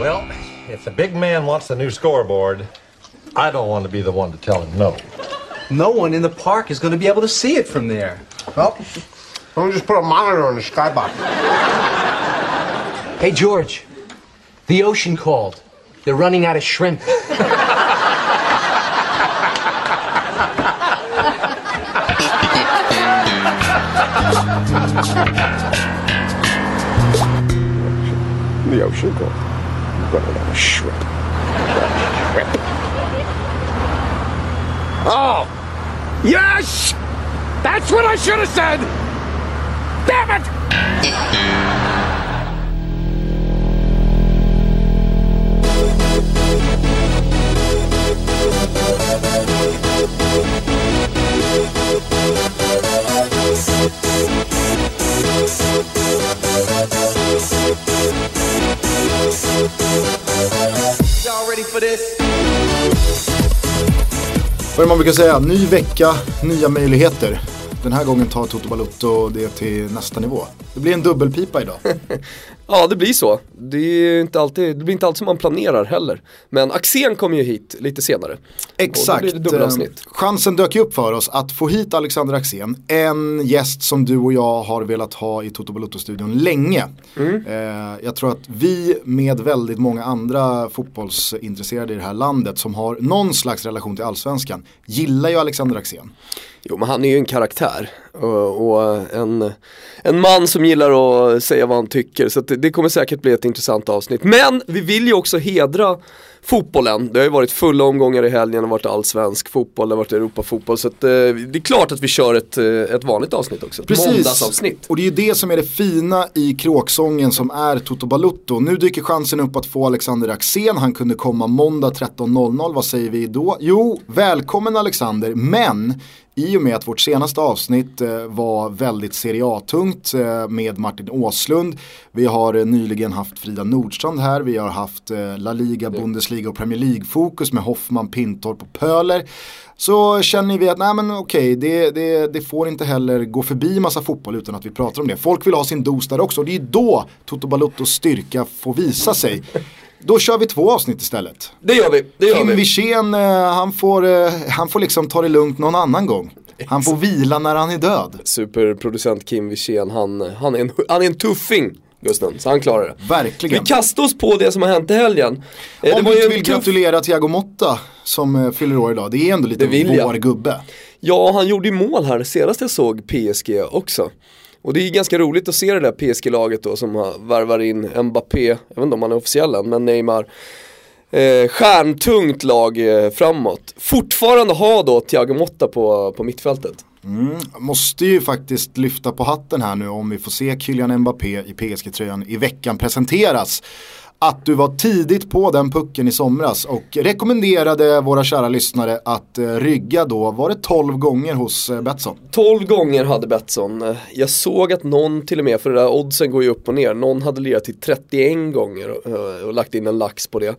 Well, if the big man wants a new scoreboard, I don't want to be the one to tell him no. No one in the park is going to be able to see it from there. Well, why don't just put a monitor on the skybox? Hey, George. The ocean called. They're running out of shrimp. The ocean called. Running out of shrimp. Shrimp. Oh! Yes! That's what I should have said! Damn it! Vad man brukar säga? Ny vecka, nya möjligheter. Den här gången tar Toto Balutto det till nästa nivå. Det blir en dubbelpipa idag. Ja, det blir så. Det, är inte alltid, det blir inte alltid som man planerar heller. Men Axén kommer ju hit lite senare. Exakt. blir det dubbelavsnitt. Eh, Chansen dök ju upp för oss att få hit Alexander Axén. En gäst som du och jag har velat ha i Toto Balutto-studion länge. Mm. Eh, jag tror att vi med väldigt många andra fotbollsintresserade i det här landet som har någon slags relation till allsvenskan gillar ju Alexander Axén. Jo, men han är ju en karaktär. Och, och en, en man som gillar att säga vad han tycker. Så det, det kommer säkert bli ett intressant avsnitt. Men vi vill ju också hedra fotbollen. Det har ju varit fulla omgångar i helgen, det har varit allsvensk fotboll, det har varit Europafotboll. Så att, eh, det är klart att vi kör ett, eh, ett vanligt avsnitt också. Ett Måndagsavsnitt. Och det är ju det som är det fina i kråksången som är Toto Balutto. Nu dyker chansen upp att få Alexander Axén. Han kunde komma måndag 13.00. Vad säger vi då? Jo, välkommen Alexander. Men i och med att vårt senaste avsnitt eh, var väldigt Serie A-tungt eh, med Martin Åslund. Vi har eh, nyligen haft Frida Nordstrand här. Vi har haft La Liga, Bundesliga och Premier League-fokus med Hoffman, Pintorp och Pöler. Så känner vi att nej men okej, det, det, det får inte heller gå förbi massa fotboll utan att vi pratar om det. Folk vill ha sin dos där också och det är då Toto Baluttos styrka får visa sig. Då kör vi två avsnitt istället. Det gör vi, det gör Kim vi. Wirsén, eh, han, får, eh, han får liksom ta det lugnt någon annan gång. Han får vila när han är död. Superproducent Kim Wirsén, han, han, är en, han är en tuffing. Gusten, så han klarar det. Vi Verkligen. kastar oss på det som har hänt i helgen. Eh, Om du inte vill tuff- gratulera Thiago Motta som eh, fyller år idag. Det är ändå lite vår gubbe. Ja, han gjorde ju mål här senast jag såg PSG också. Och det är ganska roligt att se det där PSG-laget då som värvar in Mbappé, jag vet inte om han är officiell än, men Neymar. Eh, stjärntungt lag eh, framåt. Fortfarande ha då Thiago Motta på, på mittfältet. Mm, måste ju faktiskt lyfta på hatten här nu om vi får se Kylian Mbappé i PSG-tröjan i veckan presenteras. Att du var tidigt på den pucken i somras och rekommenderade våra kära lyssnare att eh, rygga då, var det 12 gånger hos eh, Betsson? 12 gånger hade Betsson. Jag såg att någon till och med, för det där oddsen går ju upp och ner, någon hade lirat till 31 gånger och, och lagt in en lax på det.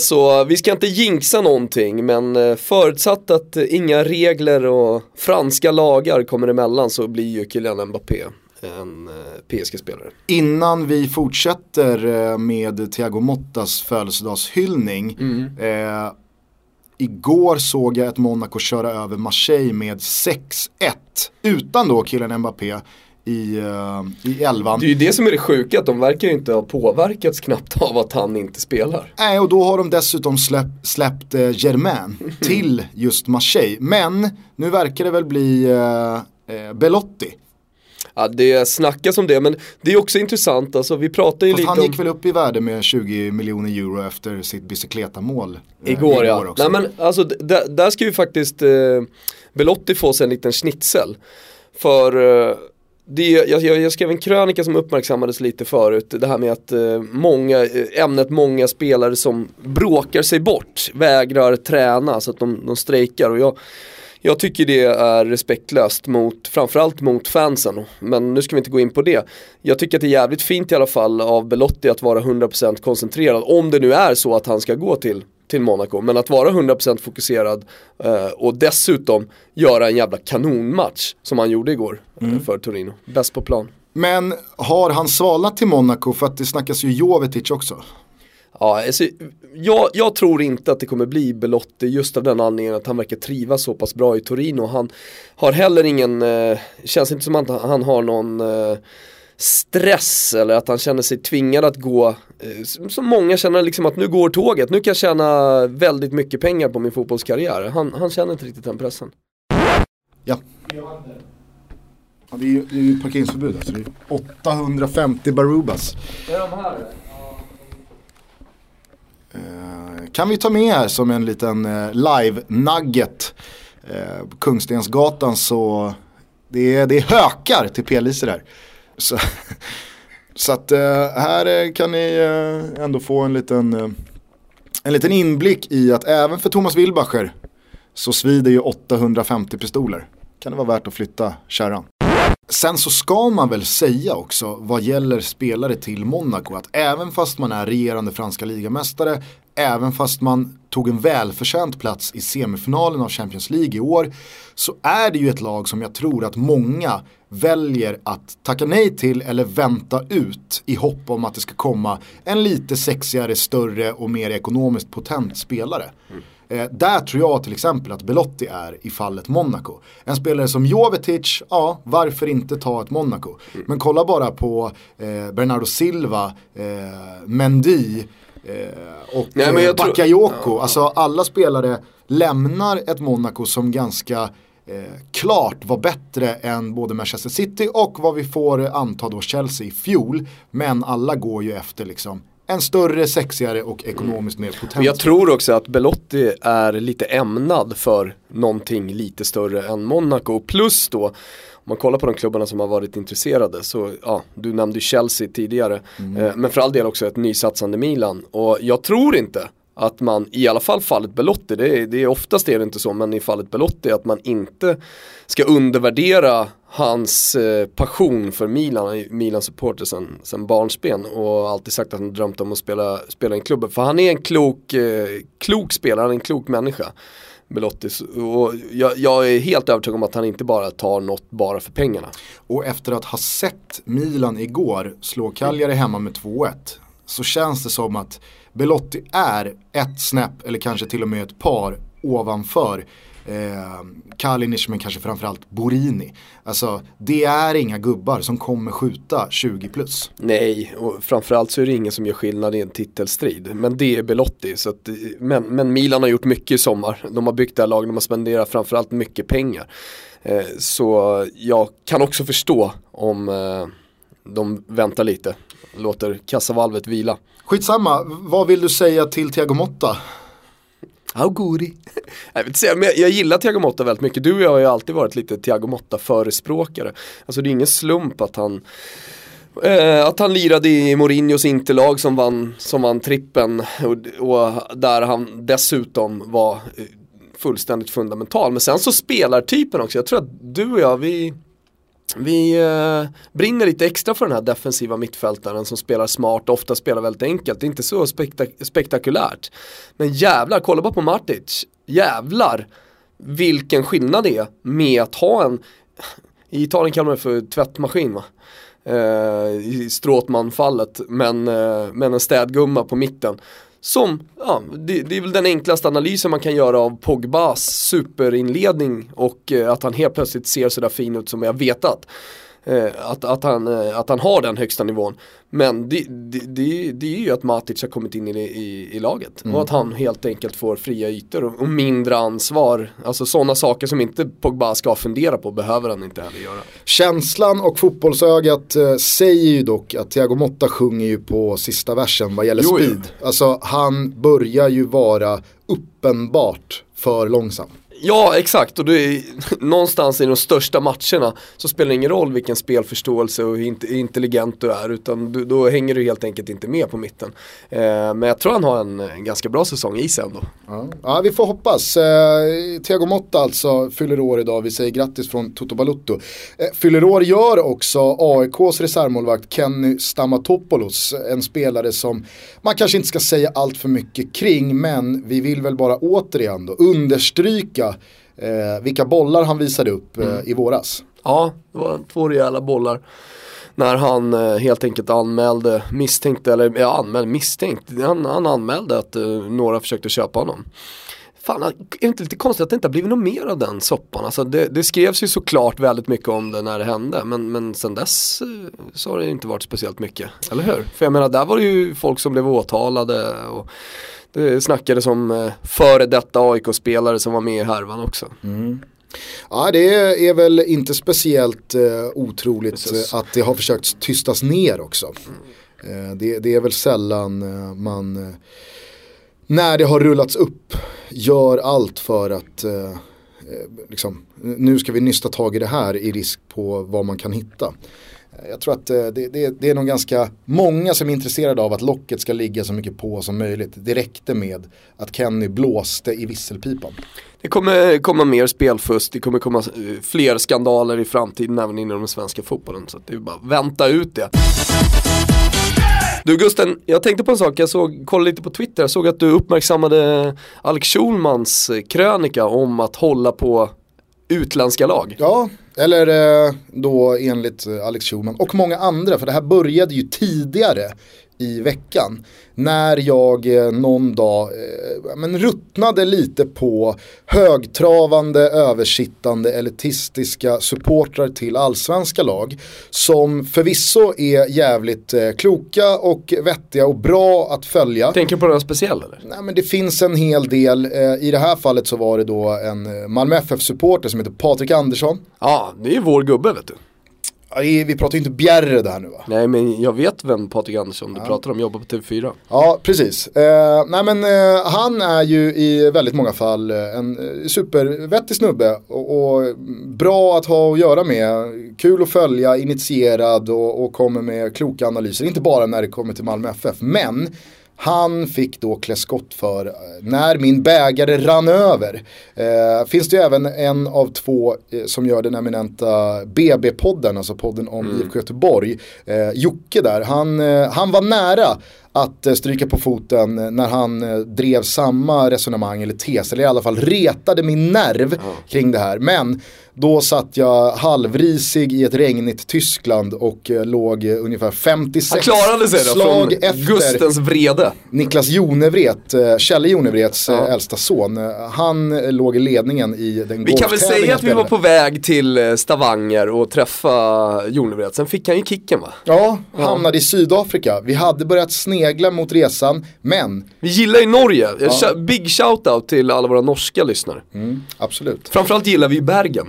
Så vi ska inte jinxa någonting men förutsatt att inga regler och franska lagar kommer emellan så blir ju Kylian Mbappé en eh, PSG-spelare. Innan vi fortsätter eh, med Thiago Mottas födelsedagshyllning. Eh, igår såg jag ett Monaco köra över Marseille med 6-1. Utan då killen Mbappé i, eh, i elvan. Det är ju det som är det sjuka, att de verkar ju inte ha påverkats knappt av att han inte spelar. Nej, och då har de dessutom släpp, släppt eh, Germain till just Marseille. Men nu verkar det väl bli eh, Belotti. Ja, det snackas om det, men det är också intressant, alltså vi pratar ju Fast lite han om... gick väl upp i värde med 20 miljoner euro efter sitt bicykleta-mål. eh, Igår ja. också. Nej men alltså där ska ju faktiskt eh, Belotti få sig en liten schnitzel. För eh, det, jag, jag, jag skrev en krönika som uppmärksammades lite förut, det här med att eh, många, eh, ämnet många spelare som bråkar sig bort, vägrar träna så att de, de strejkar. Och jag, jag tycker det är respektlöst mot, framförallt mot fansen. Men nu ska vi inte gå in på det. Jag tycker att det är jävligt fint i alla fall av Belotti att vara 100% koncentrerad. Om det nu är så att han ska gå till, till Monaco. Men att vara 100% fokuserad eh, och dessutom göra en jävla kanonmatch som han gjorde igår eh, för Torino. Bäst på plan. Men har han svalnat till Monaco för att det snackas ju Jovetic också? Ja, alltså, jag, jag tror inte att det kommer bli Belotti just av den anledningen att han verkar trivas så pass bra i Torino. Han har heller ingen, eh, känns inte som att han har någon eh, stress eller att han känner sig tvingad att gå, eh, som många känner liksom att nu går tåget, nu kan jag tjäna väldigt mycket pengar på min fotbollskarriär. Han, han känner inte riktigt den pressen. Ja. ja det, är ju, det är ju parkeringsförbud alltså. Det är 850 Barubas. Är de här? Eh, kan vi ta med här som en liten eh, live-nugget. Eh, på Kungstensgatan så det är, det är hökar till p-liser där. Så, så att eh, här eh, kan ni eh, ändå få en liten, eh, en liten inblick i att även för Thomas Wilbacher så svider ju 850 pistoler. Kan det vara värt att flytta kärran. Sen så ska man väl säga också vad gäller spelare till Monaco att även fast man är regerande franska ligamästare, även fast man tog en välförtjänt plats i semifinalen av Champions League i år, så är det ju ett lag som jag tror att många väljer att tacka nej till eller vänta ut i hopp om att det ska komma en lite sexigare, större och mer ekonomiskt potent spelare. Mm. Eh, där tror jag till exempel att Belotti är i fallet Monaco. En spelare som Jovetic, ja varför inte ta ett Monaco? Mm. Men kolla bara på eh, Bernardo Silva, eh, Mendy eh, och Nej, eh, Bakayoko. Tror... Ja. Alltså alla spelare lämnar ett Monaco som ganska eh, klart var bättre än både Manchester City och vad vi får anta då Chelsea i fjol. Men alla går ju efter liksom en större, sexigare och ekonomiskt mer potent. Jag tror också att Belotti är lite ämnad för någonting lite större än Monaco. Plus då, om man kollar på de klubbarna som har varit intresserade så, ja, du nämnde Chelsea tidigare. Mm. Eh, men för all del också ett nysatsande Milan. Och jag tror inte att man, i alla fall fallet Belotti, det är, det är oftast är det inte så, men i fallet Belotti att man inte ska undervärdera hans eh, passion för Milan, Milan supporter sen, sen barnsben och alltid sagt att han drömt om att spela, spela i klubben. För han är en klok, eh, klok spelare, han är en klok människa. Belotti. Och jag, jag, är helt övertygad om att han inte bara tar något bara för pengarna. Och efter att ha sett Milan igår slå Cagliari hemma med 2-1 så känns det som att Belotti är ett snäpp eller kanske till och med ett par ovanför eh, Kalinic men kanske framförallt Borini. Alltså det är inga gubbar som kommer skjuta 20 plus. Nej, och framförallt så är det ingen som gör skillnad i en titelstrid. Men det är Belotti. Så att, men, men Milan har gjort mycket i sommar. De har byggt det här laget, de har spenderat framförallt mycket pengar. Eh, så jag kan också förstå om eh, de väntar lite, låter kassavalvet vila. Skitsamma, vad vill du säga till Thiago Motta? Auguri. Jag, men gillar Thiago Motta väldigt mycket. Du och jag har ju alltid varit lite Thiago Motta-förespråkare. Alltså det är ingen slump att han eh, att han lirade i Mourinhos interlag som vann, som vann trippen och, och där han dessutom var eh, fullständigt fundamental. Men sen så spelar typen också. Jag tror att du och jag, vi vi eh, brinner lite extra för den här defensiva mittfältaren som spelar smart och ofta spelar väldigt enkelt. Det är inte så spektak spektakulärt. Men jävlar, kolla bara på Martic. Jävlar vilken skillnad det är med att ha en, i Italien kallar man det för tvättmaskin va? Eh, I Stråtman-fallet, men, eh, men en städgumma på mitten som, ja, det, det, är väl den enklaste analysen man kan göra av Pogbas superinledning och eh, att han helt plötsligt ser sådär fin ut som jag vetat. Eh, att, att, han, eh, att han har den högsta nivån. Men det, det, det, det är ju att Matic har kommit in i, i, i laget. Mm. Och att han helt enkelt får fria ytor och, och mindre ansvar. Alltså sådana saker som inte Pogba ska fundera på behöver han inte heller göra. Känslan och fotbollsögat eh, säger ju dock att Thiago Motta sjunger ju på sista versen vad gäller jo, speed. Jo. Alltså han börjar ju vara uppenbart för långsam. Ja, exakt. Och det är, någonstans i de största matcherna så spelar det ingen roll vilken spelförståelse och hur intelligent du är. Utan du, då hänger du helt enkelt inte med på mitten. Eh, men jag tror han har en, en, ganska bra säsong i sig ändå. Ja. ja, vi får hoppas. Eh, Thiago Motta alltså fyller år idag. Vi säger grattis från Toto Balutto. Eh, fyller år gör också AIKs reservmålvakt Kenny Stamatopoulos. En spelare som man kanske inte ska säga allt för mycket kring. Men vi vill väl bara återigen då understryka eh, vilka bollar han visade upp eh, mm. i våras. Ja, det var två rejäla bollar. När han eh, helt enkelt anmälde, misstänkte, eller ja, anmälde, misstänkt, han, han anmälde att eh, några försökte köpa honom. Fan, är det inte lite konstigt att det inte har blivit något mer av den soppan? Alltså det, det skrevs ju såklart väldigt mycket om det när det hände, men, men sen dess eh, så har det inte varit speciellt mycket, eller hur? För jag menar, där var det ju folk som blev åtalade och det snackades om eh, före detta AIK-spelare som var med i härvan också. Ja, det är väl inte speciellt eh, otroligt Precis. eh, att det har försökt tystas ner också. Eh, det, det är väl sällan eh, man, eh, när det har rullats upp, gör allt för att liksom, nu ska vi nysta tag i det här i risk på vad man kan hitta. Jag tror att eh, det, det, det är nog ganska många som är intresserade av att locket ska ligga så mycket på som möjligt. Det räckte med att Kenny blåste i visselpipan. Det kommer komma mer spelfusk, det kommer komma eh, fler skandaler i framtiden även inom den svenska fotbollen. Så att det är bara att vänta ut det. Du Gusten, jag tänkte på en sak, jag såg, kollade lite på Twitter, jag såg att du uppmärksammade Alex Schulmans eh, krönika om att hålla på utländska lag. Ja, eller eh, då enligt Alex Schulman och många andra, för det här började ju tidigare i veckan. När jag eh, någon dag eh, men ruttnade lite på högtravande, översittande, elitistiska supportrar till allsvenska lag. Som förvisso är jävligt eh, kloka och vettiga och bra att följa. Tänker du på några speciella eller? Nej men det finns en hel del, eh, i det här fallet så var det då en eh, Malmö FF-supporter som heter Patrik Andersson. Ja, det är vår gubbe vet du. Ja, vi pratar ju inte Bjerre där nu va? Nej men jag vet vem Patrik Andersson du pratar om, jobbar på TV4. Ja, precis. Eh, nej men eh, han är ju i väldigt många fall eh, en eh, supervettig snubbe och, och bra att ha att göra med. Kul att följa, initierad och, och kommer med kloka analyser. Inte bara när det kommer till Malmö FF, men han fick då klä skott för eh, när min bägare rann över. Eh, finns det ju även en av två eh, som gör den eminenta BB-podden, alltså podden om IFK Göteborg. Eh, Jocke där, han, eh, han var nära att eh, stryka på foten när han drev samma resonemang eller tes, eller i alla fall retade min nerv kring det här. Men då satt jag halvrisig i ett regnigt Tyskland och eh, låg eh, ungefär 56 Han klarade sig då slag efter Gustens vrede. Niklas Jonevret, eh, Kjelle Jonevrets Ja. äldsta son. Han låg i ledningen i den Vi kan väl säga att vi var på väg till Stavanger och träffa Jonevret. Sen fick han ju kicken va? Ja, hamnade i Sydafrika. Vi hade börjat snegla mot resan, men Vi gillar ju Norge. Ja. Big shout-out till alla våra norska lyssnare. absolut. Framförallt gillar vi Bergen.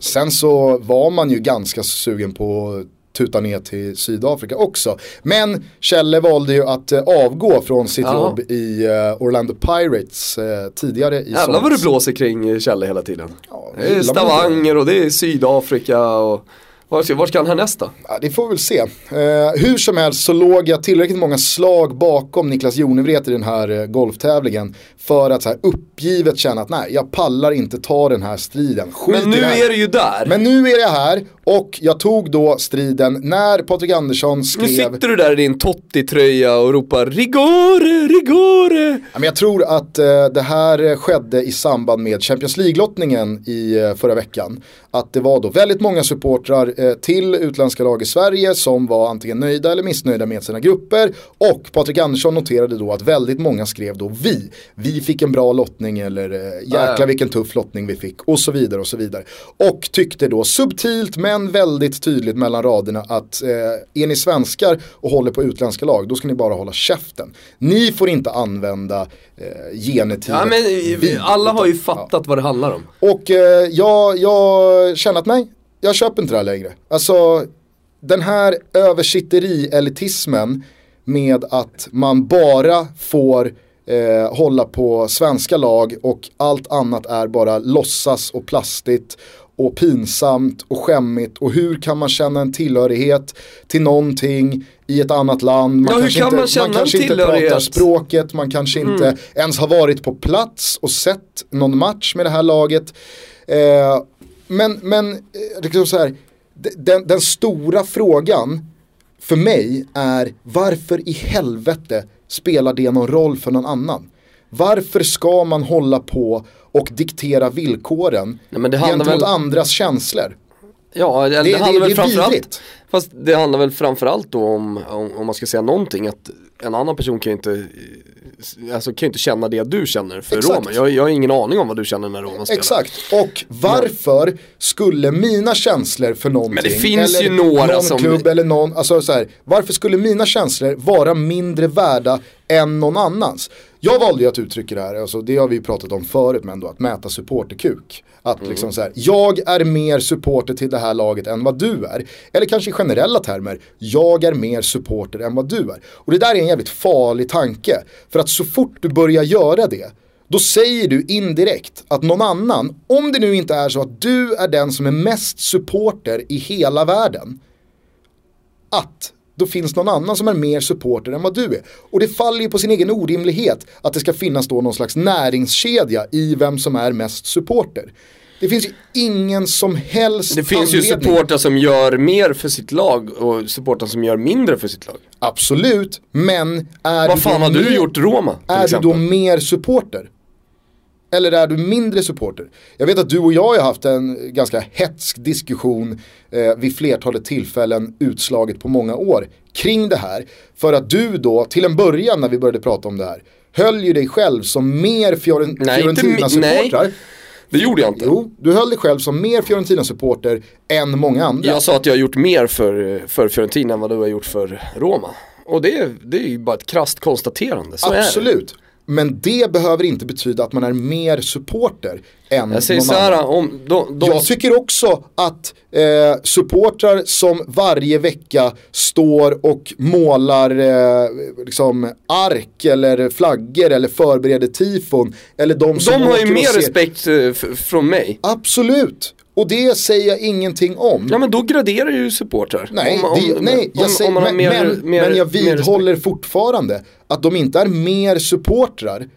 Sen så var man ju ganska sugen på att tuta ner till Sydafrika också. Men Kjelle valde ju att eh, avgå från sitt Ja. jobb i eh, Orlando Pirates eh, tidigare i Jävlar somras. vad du blåser kring Kjelle hela tiden. Ja, det är Stavanger och det är Sydafrika och var ska, han härnäst då? Ja, det får vi väl se. Eh, hur som helst så låg jag tillräckligt många slag bakom Niklas Jonevret i den här eh, golftävlingen. För att så här uppgivet känna att nej, jag pallar inte ta den här striden. Skit Men nu är du ju där. Men nu är jag här och jag tog då striden när Patrik Andersson nu skrev sitter du där i din Totti-tröja och ropar rigore, rigore. Ja, men jag tror att eh, det här skedde i samband med Champions League-lottningen i eh, förra veckan. Att det var då väldigt många supportrar eh, till utländska lag i Sverige som var antingen nöjda eller missnöjda med sina grupper. Och Patrik Andersson noterade då att väldigt många skrev då vi. Vi fick en bra lottning eller eh, jäklar ja. vilken tuff lottning vi fick och så vidare och så vidare. Och tyckte då subtilt men väldigt tydligt mellan raderna att eh, är ni svenskar och håller på utländska lag då ska ni bara hålla käften. Ni får inte använda eh, genetivet Ja men vi, alla har ju fattat vad det handlar om. och eh, jag, jag känner att nej, jag köper inte det här längre. Alltså den här översitteri-elitismen med att man bara får eh, hålla på svenska lag och allt annat är bara låtsas och plastigt och pinsamt och skämmigt och hur kan man känna en tillhörighet till någonting i ett annat land. Ja, hur kanske kan inte, man en kanske inte pratar? Mm. språket, man kanske inte ens har varit på plats och sett någon match med det här laget. Eh, men men eh, liksom så här, den, den stora frågan för mig är varför i helvete spelar det någon roll för någon annan? Varför ska man hålla på och diktera villkoren Nej, gentemot väl- andras känslor? Ja, det, Det- det, handlar det väl är framförallt. Fast det handlar väl framförallt då om, om, om man ska säga någonting att en annan person kan ju inte Alltså kan ju inte känna det du känner för Exakt. Roma. Jag, jag har ingen aning om vad du känner när Roma spelar. Exakt, och varför skulle mina känslor för någonting, Men det finns eller ju några någon som- klubb eller någon, alltså så här, varför skulle mina känslor vara mindre värda än någon annans? Jag valde ju att uttrycka det här, alltså det har vi ju pratat om förut, men då att mäta supporterkuk. Att Mm. liksom så här, jag är mer supporter till det här laget än vad du är. Eller kanske generella termer, jag är mer supporter än vad du är. Och det där är en jävligt farlig tanke. För att så fort du börjar göra det, då säger du indirekt att någon annan, om det nu inte är så att du är den som är mest supporter i hela världen, att då finns någon annan som är mer supporter än vad du är. Och det faller ju på sin egen orimlighet att det ska finnas då någon slags näringskedja i vem som är mest supporter. Det finns ju ingen som helst Det finns ju anledning. supportrar som gör mer för sitt lag och supportrar som gör mindre för sitt lag. Absolut, men är Vad du fan har du gjort Roma Är du exempel? då mer supporter? Eller är du mindre supporter? Jag vet att du och jag har haft en ganska hetsk diskussion eh, vid flertalet tillfällen utslaget på många år kring det här. För att du då, till en början när vi började prata om det här, höll ju dig själv som mer Fiorentina-supportrar. Det gjorde jag inte. Jo, du höll dig själv som mer Fiorentina-supporter än många andra. Jag sa att jag har gjort mer för, för Fiorentina än vad du har gjort för Roma. Och det, är- det är ju bara ett krasst konstaterande. Så. Absolut. Men det behöver inte betyda att man är mer supporter än Jag säger någon så här, annan. om de, de, Jag tycker också att eh, supportrar som varje vecka står och målar eh, liksom ark eller flaggor eller förbereder tifon. Eller de som de har ju mer ser- respekt eh, från mig. Absolut. Och det säger jag ingenting om. Ja men då graderar ju supportrar. Nej, Om- om- det, nej jag om- säger, men, mer- men, mer- men jag vidhåller fortfarande att de inte är mer supportrar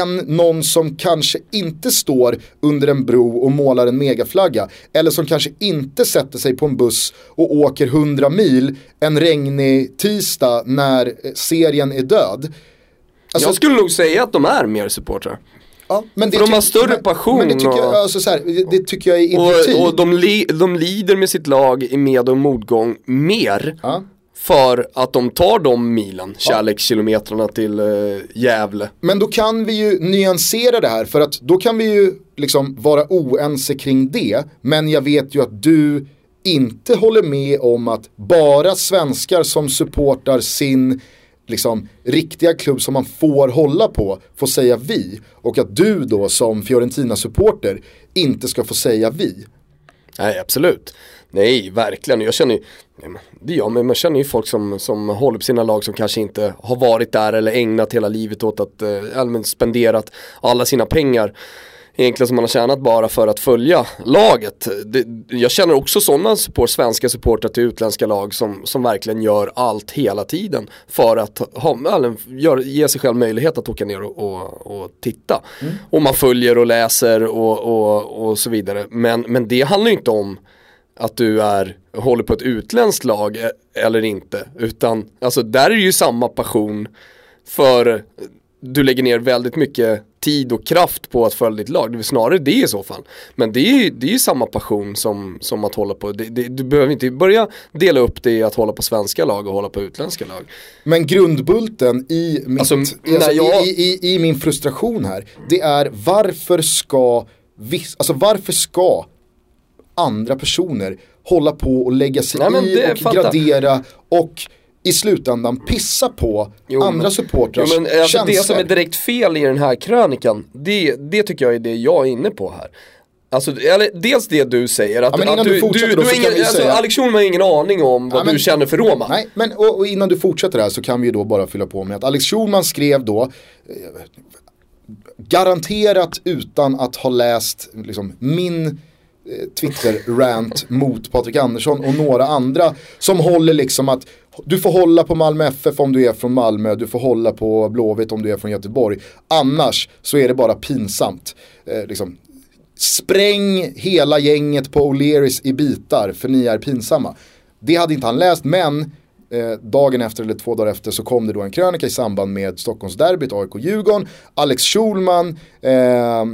än någon som kanske inte står under en bro och målar en megaflagga. Eller som kanske inte sätter sig på en buss och åker 100 mil en regnig tisdag när eh, serien är död. Alltså, Jag skulle nog säga att de är mer supportrar. Ja, men för de har större men, passion Men det tycker, jag, alltså, så här, det, det tycker jag är idioti. Och, och de, li, de lider med sitt lag i med och motgång mer ja. för att de tar de milen, kärlekskilometrarna till uh, Gävle. Men då kan vi ju nyansera det här för att då kan vi ju liksom vara oense kring det. Men jag vet ju att du inte håller med om att bara svenskar som supportar sin liksom riktiga klubb som man får hålla på får säga vi. Och att du då som Fiorentina-supporter inte ska få säga vi. Nej absolut. Nej verkligen, jag känner ju, det gör man, man känner ju folk som, som håller på sina lag som kanske inte har varit där eller ägnat hela livet åt att, eh, spenderat alla sina pengar egentligen som man har tjänat bara för att följa laget. Det, jag känner också sådana support, svenska supportrar till utländska lag som, som verkligen gör allt hela tiden för att ha, eller, gör, ge sig själv möjlighet att åka ner och, och, och titta. Och man följer och läser och, och, och så vidare. Men, men det handlar ju inte om att du är, håller på ett utländskt lag eh, eller inte. Utan alltså där är det ju samma passion för du lägger ner väldigt mycket tid och kraft på att följa ditt lag. Det är snarare det i så fall. Men det är ju det är samma passion som, som att hålla på, det, det, du behöver inte börja dela upp det i att hålla på svenska lag och hålla på utländska lag. Men grundbulten i, mitt, Alltså, alltså, jag- i, i, i min frustration här, det är varför ska, viss, alltså varför ska andra personer hålla på och lägga sig Nej, i och fattar. gradera och i slutändan pissa på Jo, andra supportrars Jo, men, alltså, det som är direkt fel i den här krönikan, det, det tycker jag är det jag är inne på här. Alltså, eller, dels det du säger, att, Ja, att du du, du, du ingen, alltså, säga- Alex Schulman har ingen aning om vad Ja, men- du känner för Roma. Nej, men och, och innan du fortsätter här så kan vi ju då bara fylla på med att Alex Schulman skrev då eh, garanterat utan att ha läst liksom, min eh, Twitter-rant mot Patrik Andersson och några andra som håller liksom att du får hålla på Malmö FF om du är från Malmö, du får hålla på Blåvitt om du är från Göteborg. Annars så är det bara pinsamt. Eh, liksom, spräng hela gänget på O'Learys i bitar för ni är pinsamma. Det hade inte han läst men Eh, dagen efter eller två dagar efter så kom det då en krönika i samband med Stockholmsderbyt, AIK-Djurgården. Alex Schulman, eh,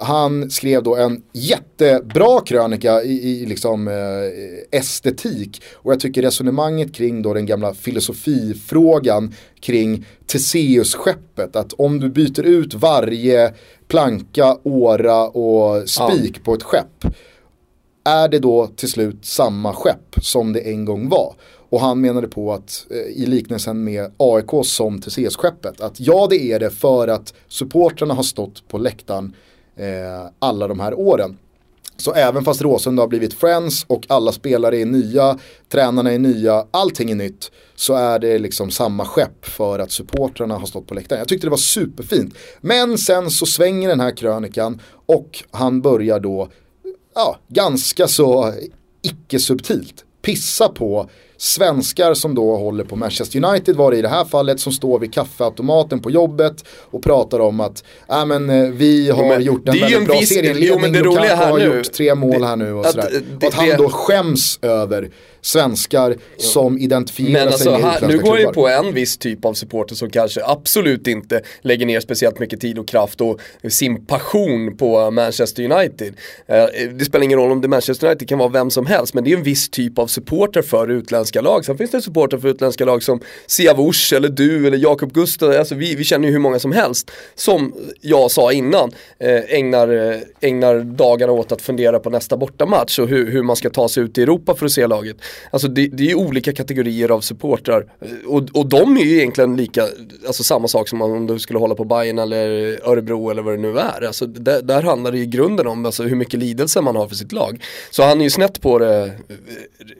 han skrev då en jättebra krönika i, i liksom eh, estetik. Och jag tycker resonemanget kring då den gamla filosofifrågan kring Theseus-skeppet. Att om du byter ut varje planka, åra och spik på ett skepp är det då till slut samma skepp som det en gång var? Och han menade på att eh, i liknelsen med AIK som TCS-skeppet, att ja det är det för att supportrarna har stått på läktaren eh, alla de här åren. Så även fast Råsunda har blivit friends och alla spelare är nya, tränarna är nya, allting är nytt. Så är det liksom samma skepp för att supportrarna har stått på läktaren. Jag tyckte det var superfint. Men sen så svänger den här krönikan och han börjar då, ja, ganska så icke-subtilt pissa på svenskar som då håller på Manchester United var det i det här fallet som står vid kaffeautomaten på jobbet och pratar om att äh, men, eh, vi har men gjort en det väldigt en bra viss- serieinledning, jo, men det Lukaku har nu- gjort tre mål det- här nu och att, sådär. eh, Och det- att han det- då skäms över svenskar som identifierar Men sig alltså, med här, nu går jag ju på en viss typ av supporter som kanske absolut inte lägger ner speciellt mycket tid och kraft och sin passion på Manchester United. Eh, Det spelar ingen roll om det är Manchester United, det kan vara vem som helst, men det är en viss typ av supporter för utländska lag. Sen finns det supporter för utländska lag som Siavush eller du eller Jakob Gustav, alltså vi, vi känner ju hur många som helst, som jag sa innan, eh, ägnar, eh, ägnar dagarna åt att fundera på nästa bortamatch och hur, hur man ska ta sig ut i Europa för att se laget. Alltså det, det är ju olika kategorier av supportrar och, och de är ju egentligen lika, alltså samma sak som om du skulle hålla på Bayern eller Örebro eller vad det nu är. Alltså där, där handlar det i grunden om alltså, hur mycket lidelse man har för sitt lag. Så han är ju snett på det eh,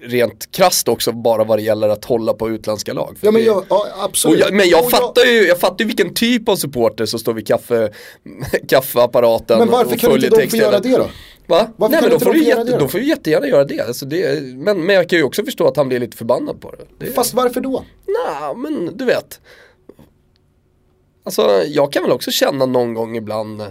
rent krasst också bara vad det gäller att hålla på utländska lag. Ja men jag, ja, absolut. jag, men jag Och fattar ju, jag fattar ju vilken typ av supporter som står vid kaffe, kaffeapparaten Men varför och kan inte de få göra det då? Va? Varför Nej men då får, du jätte, det då? får du jättegärna göra det. Alltså det men, men jag kan ju också förstå att han blir lite förbannad på det. det Fast varför då? Nej, men du vet. Alltså jag kan väl också känna någon gång ibland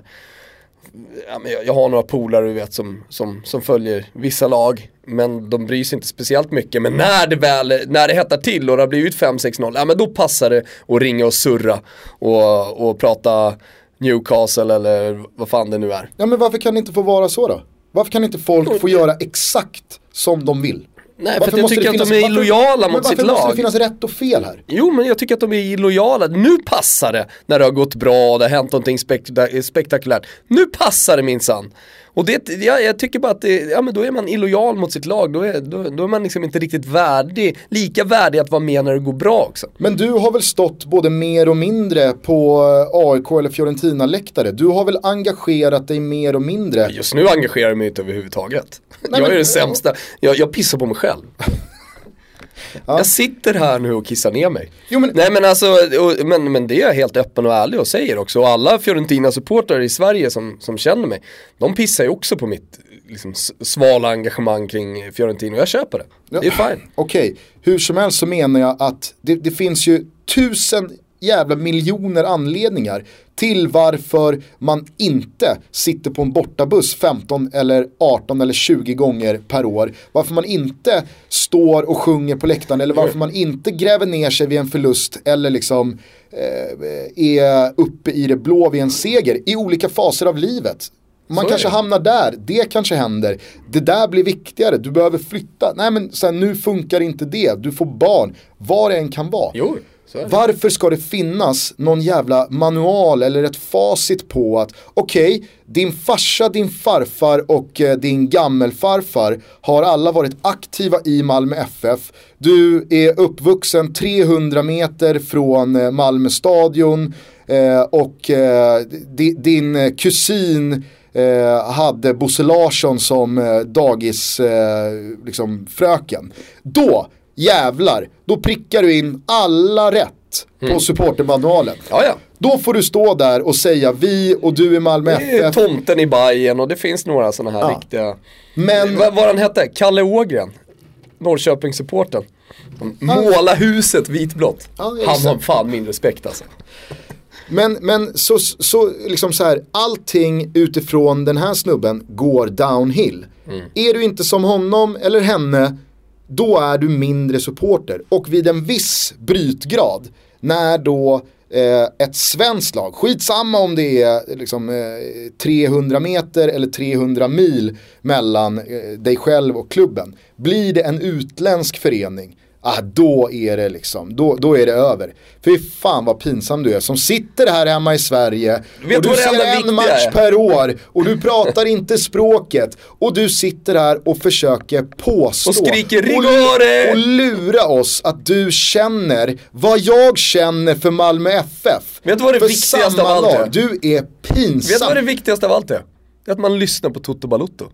ja, men jag, jag har några polare du vet som, som, som följer vissa lag men de bryr sig inte speciellt mycket. Men när det väl, när det hettar till och det har blivit 5-6-0, ja men då passar det att ringa och surra och, och prata Newcastle eller vad fan det nu är. Ja men varför kan det inte få vara så då? Varför kan inte folk få göra exakt som de vill? Nej, för Varför att jag tycker att de är illojala mot sitt Varför måste det lag. finnas rätt och fel här? Jo men jag tycker att de är illojala. Nu passar det när det har gått bra, det har hänt någonting spekta- spektakulärt. Nu passar det minsann. Och det, jag, jag tycker bara att det, ja, men då är man illojal mot sitt lag, då är, då, då är man liksom inte riktigt värdig, lika värdig att vara med när det går bra också. Men du har väl stått både mer och mindre på eh, AIK eller Fiorentina-läktare? Du har väl engagerat dig mer och mindre? Just nu engagerar jag mig inte överhuvudtaget. jag är men- den sämsta, jag, jag pissar på mig själv. Jag sitter här nu och kissar ner mig. Jo, men- Nej men alltså, och, men, men det är jag helt öppen och ärlig och säger också. Och alla Fiorentina-supportrar i Sverige som, som känner mig, de pissar ju också på mitt liksom, svala engagemang kring Fiorentina och jag köper det. Det är fine. Okej, hur som helst så menar jag att det, det finns ju tusen jävla miljoner anledningar till varför man inte sitter på en bortabuss 15 eller 18 eller 20 gånger per år. Varför man inte står och sjunger på läktaren eller varför man inte gräver ner sig vid en förlust eller liksom eh, är uppe i det blå vid en seger i olika faser av livet. Man kanske hamnar där, det kanske händer. Det där blir viktigare, du behöver flytta. Nej men så här, nu funkar inte det, du får barn. Vad det än kan vara. Jo. Varför ska det finnas någon jävla manual eller ett facit på att okej, din farsa, din farfar och eh, din gammelfarfar har alla varit aktiva i Malmö FF. Du är uppvuxen 300 meter från eh, Malmö stadion eh, och eh, di, din eh, kusin eh, hade Bosse Larsson som eh, liksom. Då, jävlar, då prickar du in alla rätt på supportermanualen. Ja, ja. Då får du stå där och säga vi och du är Malmö Det är FF. tomten i Bajen och det finns några sådana här Ja. riktiga. Men, Vad vad han hette? Kalle Ågren. Norrköpingssupporten. Måla huset vitblått. Ja, Han har fan min respekt alltså. men, men så, så liksom så här, allting utifrån den här snubben går downhill. Mm. Är du inte som honom eller henne, då är du mindre supporter. Och vid en viss brytgrad, när då eh, ett svenskt lag, skitsamma om det är liksom, eh, 300 meter eller 300 mil mellan eh, dig själv och klubben. Blir det en utländsk förening, ah, då är det liksom, då, då är det över. Fy fan vad pinsam du är som sitter här hemma i Sverige Vet och du ser en match per år och du pratar inte språket och du sitter här och försöker påstå Och skriker, och, "Rigore!" och lura oss att du känner vad jag känner för Malmö FF. Vet du vad det för viktigaste av allt är? Du är pinsam. Vet du vad det viktigaste av allt är? Det är att man lyssnar på Toto Balutto.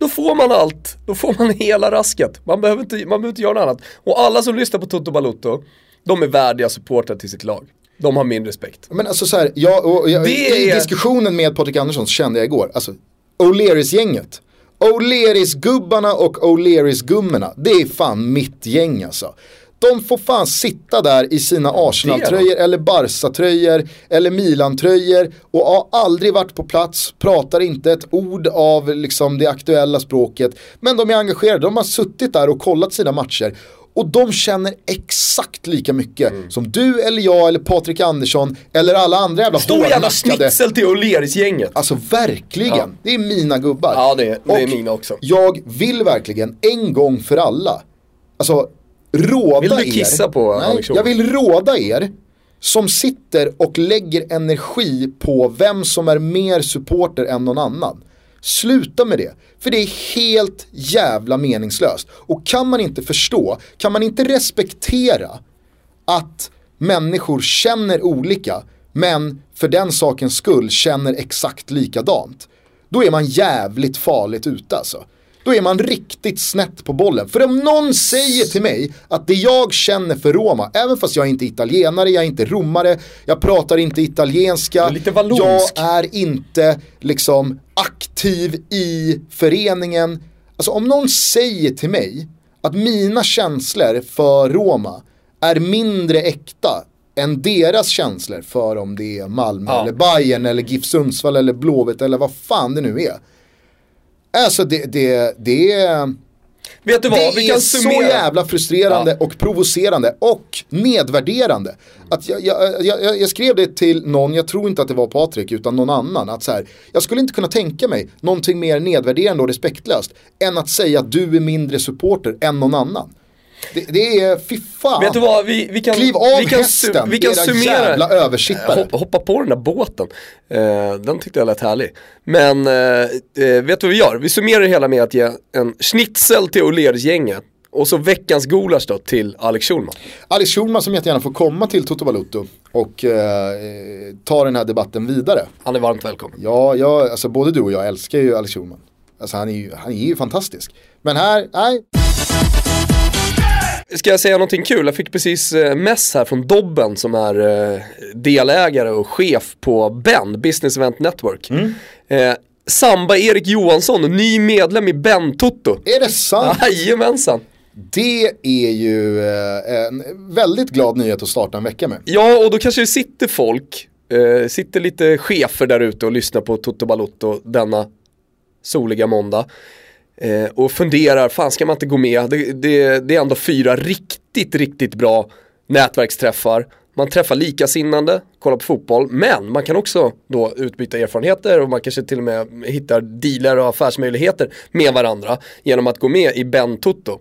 Då får man allt, då får man hela rasket. Man behöver inte, man behöver inte göra något annat. Och alla som lyssnar på Toto Balutto, de är värdiga supportrar till sitt lag. De har min respekt. Men alltså så här, jag, och jag, Det i diskussionen med Patrik Andersson så kände jag igår, alltså O'Learys-gänget. O'Learys-gubbarna och O'Learys-gummorna, det är fan mitt gäng alltså. De får fan sitta där i sina Arsenal-tröjor eller Barca-tröjor eller Milan-tröjor och har aldrig varit på plats, pratar inte ett ord av liksom det aktuella språket. Men de är engagerade, de har suttit där och kollat sina matcher. Och de känner exakt lika mycket Mm. som du eller jag eller Patrik Andersson eller alla andra jävla Stor jävla schnitzel till O'Learys-gänget. Alltså verkligen, Ja. det är mina gubbar. Ja, det är- det är Och mina också. Jag vill verkligen en gång för alla, alltså råda Vill du er. kissa på Nej, Alex jag vill råda er som sitter och lägger energi på vem som är mer supporter än någon annan. Sluta med det, för det är helt jävla meningslöst. Och kan man inte förstå, kan man inte respektera att människor känner olika men för den sakens skull känner exakt likadant. Då är man jävligt farligt ute alltså. Då är man riktigt snett på bollen. För om någon säger till mig att det jag känner för Roma, även fast jag inte är italienare, jag är inte romare, jag pratar inte italienska, är jag är inte liksom aktiv i föreningen. Alltså om någon säger till mig att mina känslor för Roma är mindre äkta än deras känslor för om det är Malmö Ja. eller Bayern eller GIF Sundsvall eller Blåvitt eller vad fan det nu är. Alltså det, det, det är... Vet du vad, Det vi är kan så summera. jävla frustrerande Ja. och provocerande och nedvärderande. Att jag, jag, jag, jag skrev det till någon, jag tror inte att det var Patrik utan någon annan. Att så här, jag skulle inte kunna tänka mig någonting mer nedvärderande och respektlöst än att säga att du är mindre supporter än någon annan. Det, det är, fy fan. Vet du vad, vi, vi kan, Kliv av vi kan, hästen, vi kan era summera. jävla översittare. Hop- Hoppa på den där båten. Eh, den tyckte jag lät härlig. Men eh, eh, vet du vad vi gör? Vi summerar det hela med att ge en schnitzel till O'Learys-gänget. Och så veckans gulasch då till Alex Schulman. Alex Schulman som jättegärna får komma till Toto Balutto och eh, ta den här debatten vidare. Han är varmt välkommen. Ja, jag, alltså både du och jag älskar ju Alex Schulman. Alltså han är ju, han är ju fantastisk. Men här, nej. Ska jag säga någonting kul? Jag fick precis eh, mess här från Dobben som är eh, delägare och chef på Ben, Business Event Network. Eh, Samba-Erik Johansson, ny medlem i Ben Toto. Är det sant? Jajamensan. Det är ju eh, en väldigt glad nyhet att starta en vecka med. Ja, och då kanske det sitter folk, eh, sitter lite chefer där ute och lyssnar på Toto Balotto denna soliga måndag. Eh, och funderar, fan ska man inte gå med? Det, det, det är ändå fyra riktigt, riktigt bra nätverksträffar. Man träffar likasinnande, kollar på fotboll, men man kan också då utbyta erfarenheter och man kanske till och med hittar dealer och affärsmöjligheter med varandra genom att gå med i Ben Toto.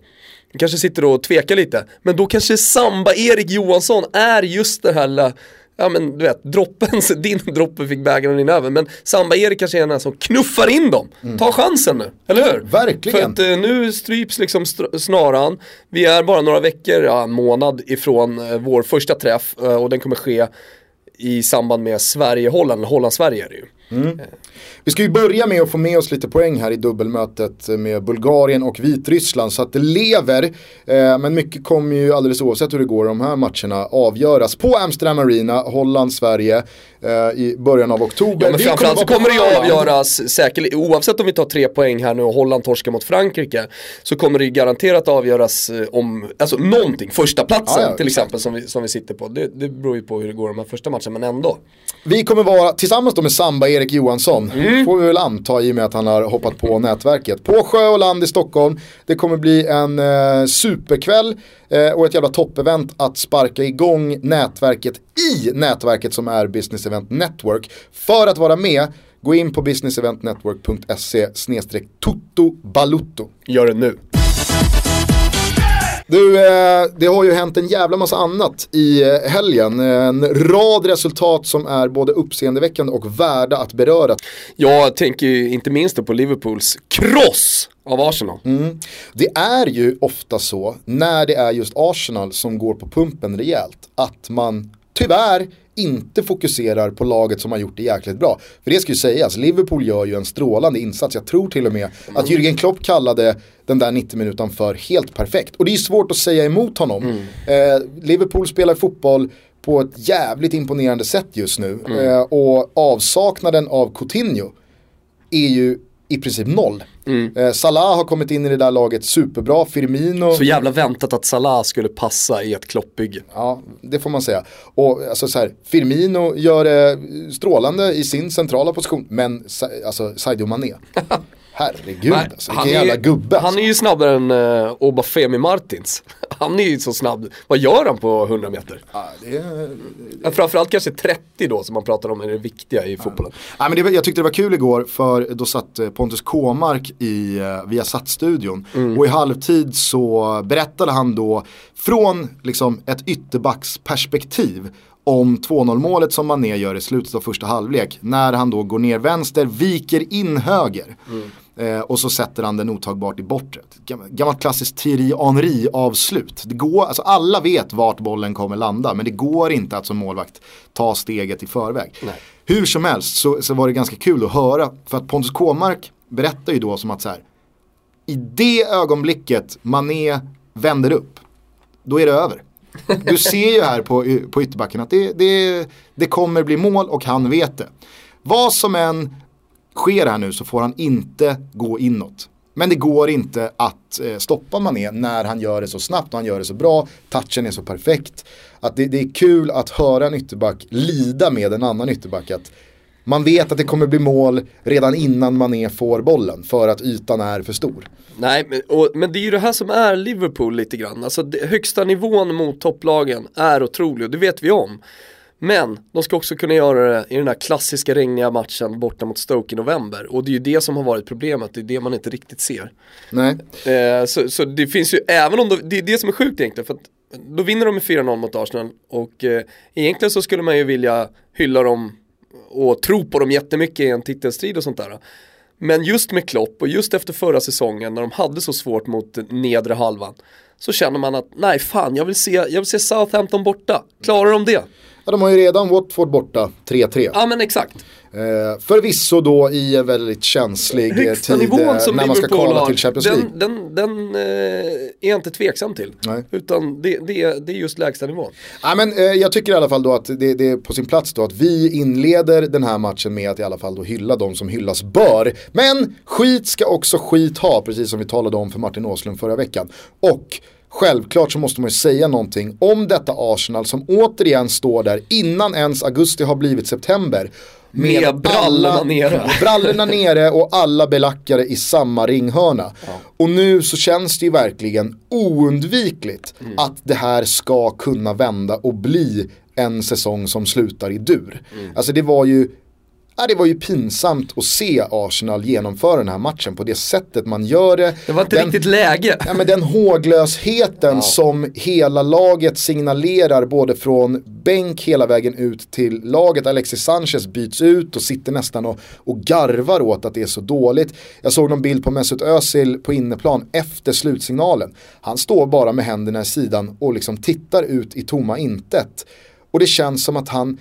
Du kanske sitter och tvekar lite, men då kanske Samba-Erik Johansson är just det här lilla, ja men du vet, droppen, din droppe fick bägaren in över, men Samba-Erik kanske är den som knuffar in dem. Ta chansen nu, eller hur? Verkligen. För att eh, nu stryps liksom snaran, vi är bara några veckor, ja en månad ifrån eh, vår första träff eh, och den kommer ske i samband med Sverige-Holland, Holland-Sverige är det ju. Vi ska ju börja med att få med oss lite poäng här i dubbelmötet med Bulgarien och Vitryssland så att det lever. Eh, men mycket kommer ju alldeles oavsett hur det går de här matcherna avgöras på Amsterdam Arena, Holland, Sverige eh, i början av oktober. Ja men framförallt så kommer det ju avgöras säkert, oavsett om vi tar tre poäng här nu och Holland torskar mot Frankrike Så kommer det ju garanterat avgöras eh, om, alltså någonting, första platsen Ja, ja, till exempel som vi, som vi sitter på. Det, det beror ju på hur det går de här första matcherna men ändå. Vi kommer vara, tillsammans då med Samba, Erik Johansson. Får vi väl anta i och med att han har hoppat på nätverket. På sjö och land i Stockholm. Det kommer bli en eh, superkväll eh, och ett jävla toppevent att sparka igång nätverket i nätverket som är Business Event Network. För att vara med, gå in på businesseventnetwork.se snedstreck. Gör det nu. Du, eh, det har ju hänt en jävla massa annat i eh, helgen. En rad resultat som är både uppseendeväckande och värda att beröra. Jag tänker ju inte minst på Liverpools kross av Arsenal. Det är ju ofta så när det är just Arsenal som går på pumpen rejält att man tyvärr inte fokuserar på laget som har gjort det jäkligt bra. För det ska ju sägas, Liverpool gör ju en strålande insats. Jag tror till och med att Jürgen Klopp kallade den där 90 minuten för helt perfekt. Och det är ju svårt att säga emot honom. Eh, Liverpool spelar fotboll på ett jävligt imponerande sätt just nu. Eh, och avsaknaden av Coutinho är ju i princip noll. Eh, Salah har kommit in i det där laget superbra, Firmino, Så jävla väntat att Salah skulle passa i ett kloppbygge. ja det får man säga. Och alltså så här, Firmino gör det strålande i sin centrala position, men alltså Sadio Mané, herregud Nej, alltså, vilken jävla är, gubbe. Han Alltså. är ju snabbare än uh, Obafemi Martins. Han är ju så snabb. Vad gör han på 100 meter? Ja, det är, Ja, Framförallt kanske 30 då som man pratar om är det viktiga i fotbollen. Nej, men det, jag tyckte det var kul igår för då satt eh, Pontus Kåmark i uh, Viasat-studion och i halvtid så berättade han då från liksom, ett ytterbacksperspektiv om 2-0 målet som Mané gör i slutet av första halvlek. När han då går ner vänster, viker in höger. Eh, och så sätter han den otagbart i bortre. Gam- Gammalt klassiskt Thierry Henry avslut. Det går, alltså alla vet vart bollen kommer landa men det går inte att som målvakt ta steget i förväg. Hur som helst så, så var det ganska kul att höra för att Pontus Kåmark berättar ju då som att så här, i det ögonblicket Mané vänder upp, då är det över. Du ser ju här på, på ytterbacken att det, det, det kommer bli mål och han vet det. Vad som än sker här nu så får han inte gå inåt. Men det går inte att eh, stoppa Mané när han gör det så snabbt och han gör det så bra. Touchen är så perfekt. Att det, det är kul att höra en ytterback lida med en annan ytterback. Att man vet att det kommer bli mål redan innan Mané får bollen för att ytan är för stor. Nej, men, och, men det är ju det här som är Liverpool lite grann. Alltså det, högsta nivån mot topplagen är otrolig och det vet vi om. Men de ska också kunna göra det i den här klassiska regniga matchen borta mot Stoke i november. Och det är ju det som har varit problemet, det är det man inte riktigt ser. Nej, Eh, så, så det finns ju, även om de, det är det som är sjukt egentligen, för att då vinner de med 4-0 mot Arsenal och eh, egentligen så skulle man ju vilja hylla dem och tro på dem jättemycket i en titelstrid och sånt där. Men just med Klopp och just efter förra säsongen när de hade så svårt mot nedre halvan så känner man att nej fan jag vill se, jag vill se Southampton borta. Klarar de det? Ja, de har ju redan Watford borta 3-3. Ja men exakt. Eh, förvisso då i en väldigt känslig Högsta tid nivån eh, som när man ska kvala till Champions League. den, den, den eh, är jag inte tveksam till. Nej. Utan det, det, det är just lägsta nivån. Ja, men, eh, jag tycker i alla fall då att det, det är på sin plats då att vi inleder den här matchen med att i alla fall då hylla de som hyllas bör. Men skit ska också skit ha, precis som vi talade om för Martin Åslund förra veckan. Och självklart så måste man ju säga någonting om detta Arsenal som återigen står där innan ens augusti har blivit september. Med brallorna nere. brallorna nere och alla belackare i samma ringhörna. Och nu så känns det ju verkligen oundvikligt att det här ska kunna vända och bli en säsong som slutar i dur. Alltså det var ju Ja, det var ju pinsamt att se Arsenal genomföra den här matchen på det sättet man gör det. Det var inte Den- riktigt läge. Ja, men den håglösheten som hela laget signalerar både från bänk hela vägen ut till laget. Alexis Sanchez byts ut och sitter nästan och, och garvar åt att det är så dåligt. Jag såg någon bild på Mesut Özil på inneplan efter slutsignalen. Han står bara med händerna i sidan och liksom tittar ut i tomma intet. Och det känns som att han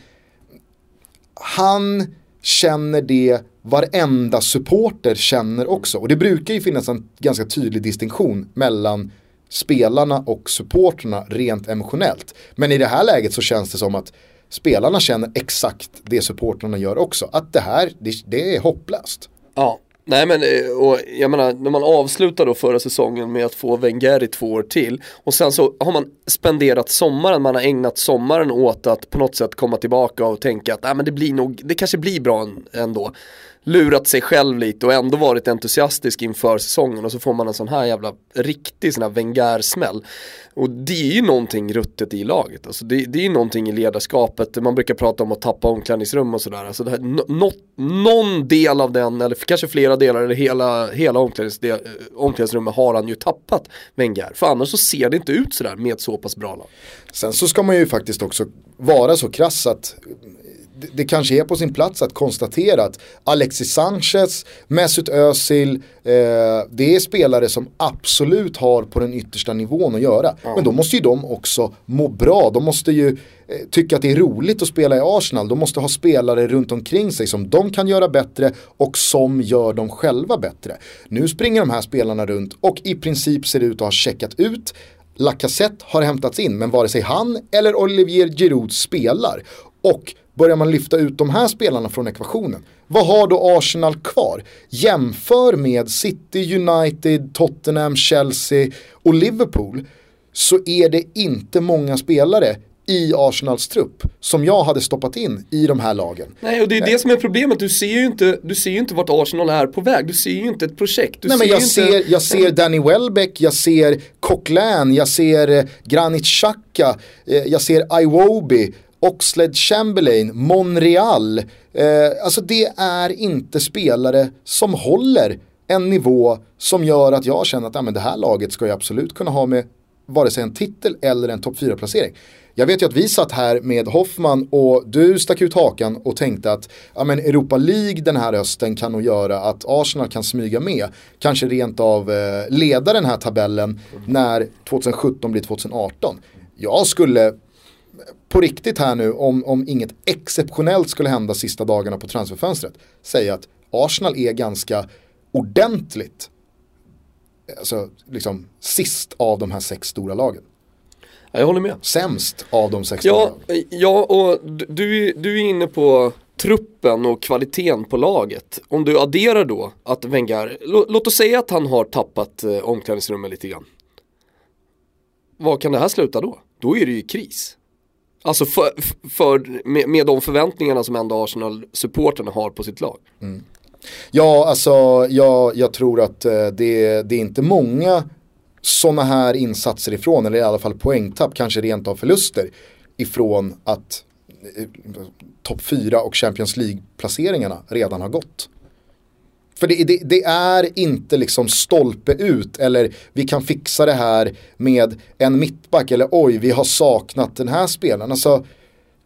han känner det varenda supporter känner också. Och det brukar ju finnas en ganska tydlig distinktion mellan spelarna och supporterna rent emotionellt. Men i det här läget så känns det som att spelarna känner exakt det supporterna gör också. Att det här, det, det är hopplöst. Ja, Nej men, eh, och jag menar, när man avslutar då förra säsongen med att få Wenger i två år till och sen så har man spenderat sommaren, man har ägnat sommaren åt att på något sätt komma tillbaka och tänka att nej, men det blir nog, det kanske blir bra ändå. Lurat sig själv lite och ändå varit entusiastisk inför säsongen och så får man en sån här jävla riktig sån här Wenger-smäll. Och det är ju någonting ruttet i laget, alltså det, det är ju någonting i ledarskapet, man brukar prata om att tappa omklädningsrum och sådär. Alltså det här, någon del av den, eller kanske flera delar, eller hela, hela omklädningsde- omklädningsrummet har han ju tappat Wenger. För annars så ser det inte ut sådär med ett så pass bra lag. Sen så ska man ju faktiskt också vara så krass att det, det kanske är på sin plats att konstatera att Alexis Sanchez, Mesut Özil, eh, det är spelare som absolut har på den yttersta nivån att göra. Men då måste ju de också må bra, de måste ju eh, tycka att det är roligt att spela i Arsenal, de måste ha spelare runt omkring sig som de kan göra bättre och som gör dem själva bättre. Nu springer de här spelarna runt och i princip ser ut att ha checkat ut Lacazette har hämtats in men vare sig han eller Olivier Giroud spelar. Och börjar man lyfta ut de här spelarna från ekvationen, vad har då Arsenal kvar? Jämför med City, United, Tottenham, Chelsea och Liverpool så är det inte många spelare i Arsenals trupp som jag hade stoppat in i de här lagen. Nej och det är det som är problemet, du ser ju inte, du ser inte vart Arsenal är på väg, du ser ju inte ett projekt. Du Nej, men jag, ser, inte... jag ser Danny Welbeck, jag ser Coquelin, jag ser eh, Granit Xhaka, eh, jag ser Iwobi, Oxlade Chamberlain, Monreal. Eh, alltså det är inte spelare som håller en nivå som gör att jag känner att ja, men det här laget ska jag absolut kunna ha med vare sig en titel eller en topp 4-placering. Jag vet ju att vi satt här med Hoffman och du stack ut hakan och tänkte att ja, men Europa League den här hösten kan nog göra att Arsenal kan smyga med. Kanske rent av eh, leda den här tabellen när 2017 blir 2018. Jag skulle på riktigt här nu, om, om inget exceptionellt skulle hända sista dagarna på transferfönstret, säga att Arsenal är ganska ordentligt, alltså liksom sist av de här sex stora lagen. Ja, jag håller med. Sämst av de sex stora Ja, lagen. ja och du- du, är inne på truppen och kvaliteten på laget. Om du adderar då att Wenger, lå, låt oss säga att han har tappat eh, omklädningsrummet lite grann. Vad kan det här sluta då? Då är det ju kris. Alltså för, för, med, med de förväntningarna som ändå Arsenal-supporterna har på sitt lag. Mm. Ja, alltså jag, jag tror att eh, det, det är inte många sådana här insatser ifrån, eller i alla fall poängtapp, kanske rent av förluster ifrån att eh, topp 4 och Champions League-placeringarna redan har gått. För det, det, det är inte liksom stolpe ut eller vi kan fixa det här med en mittback eller oj vi har saknat den här spelaren. Alltså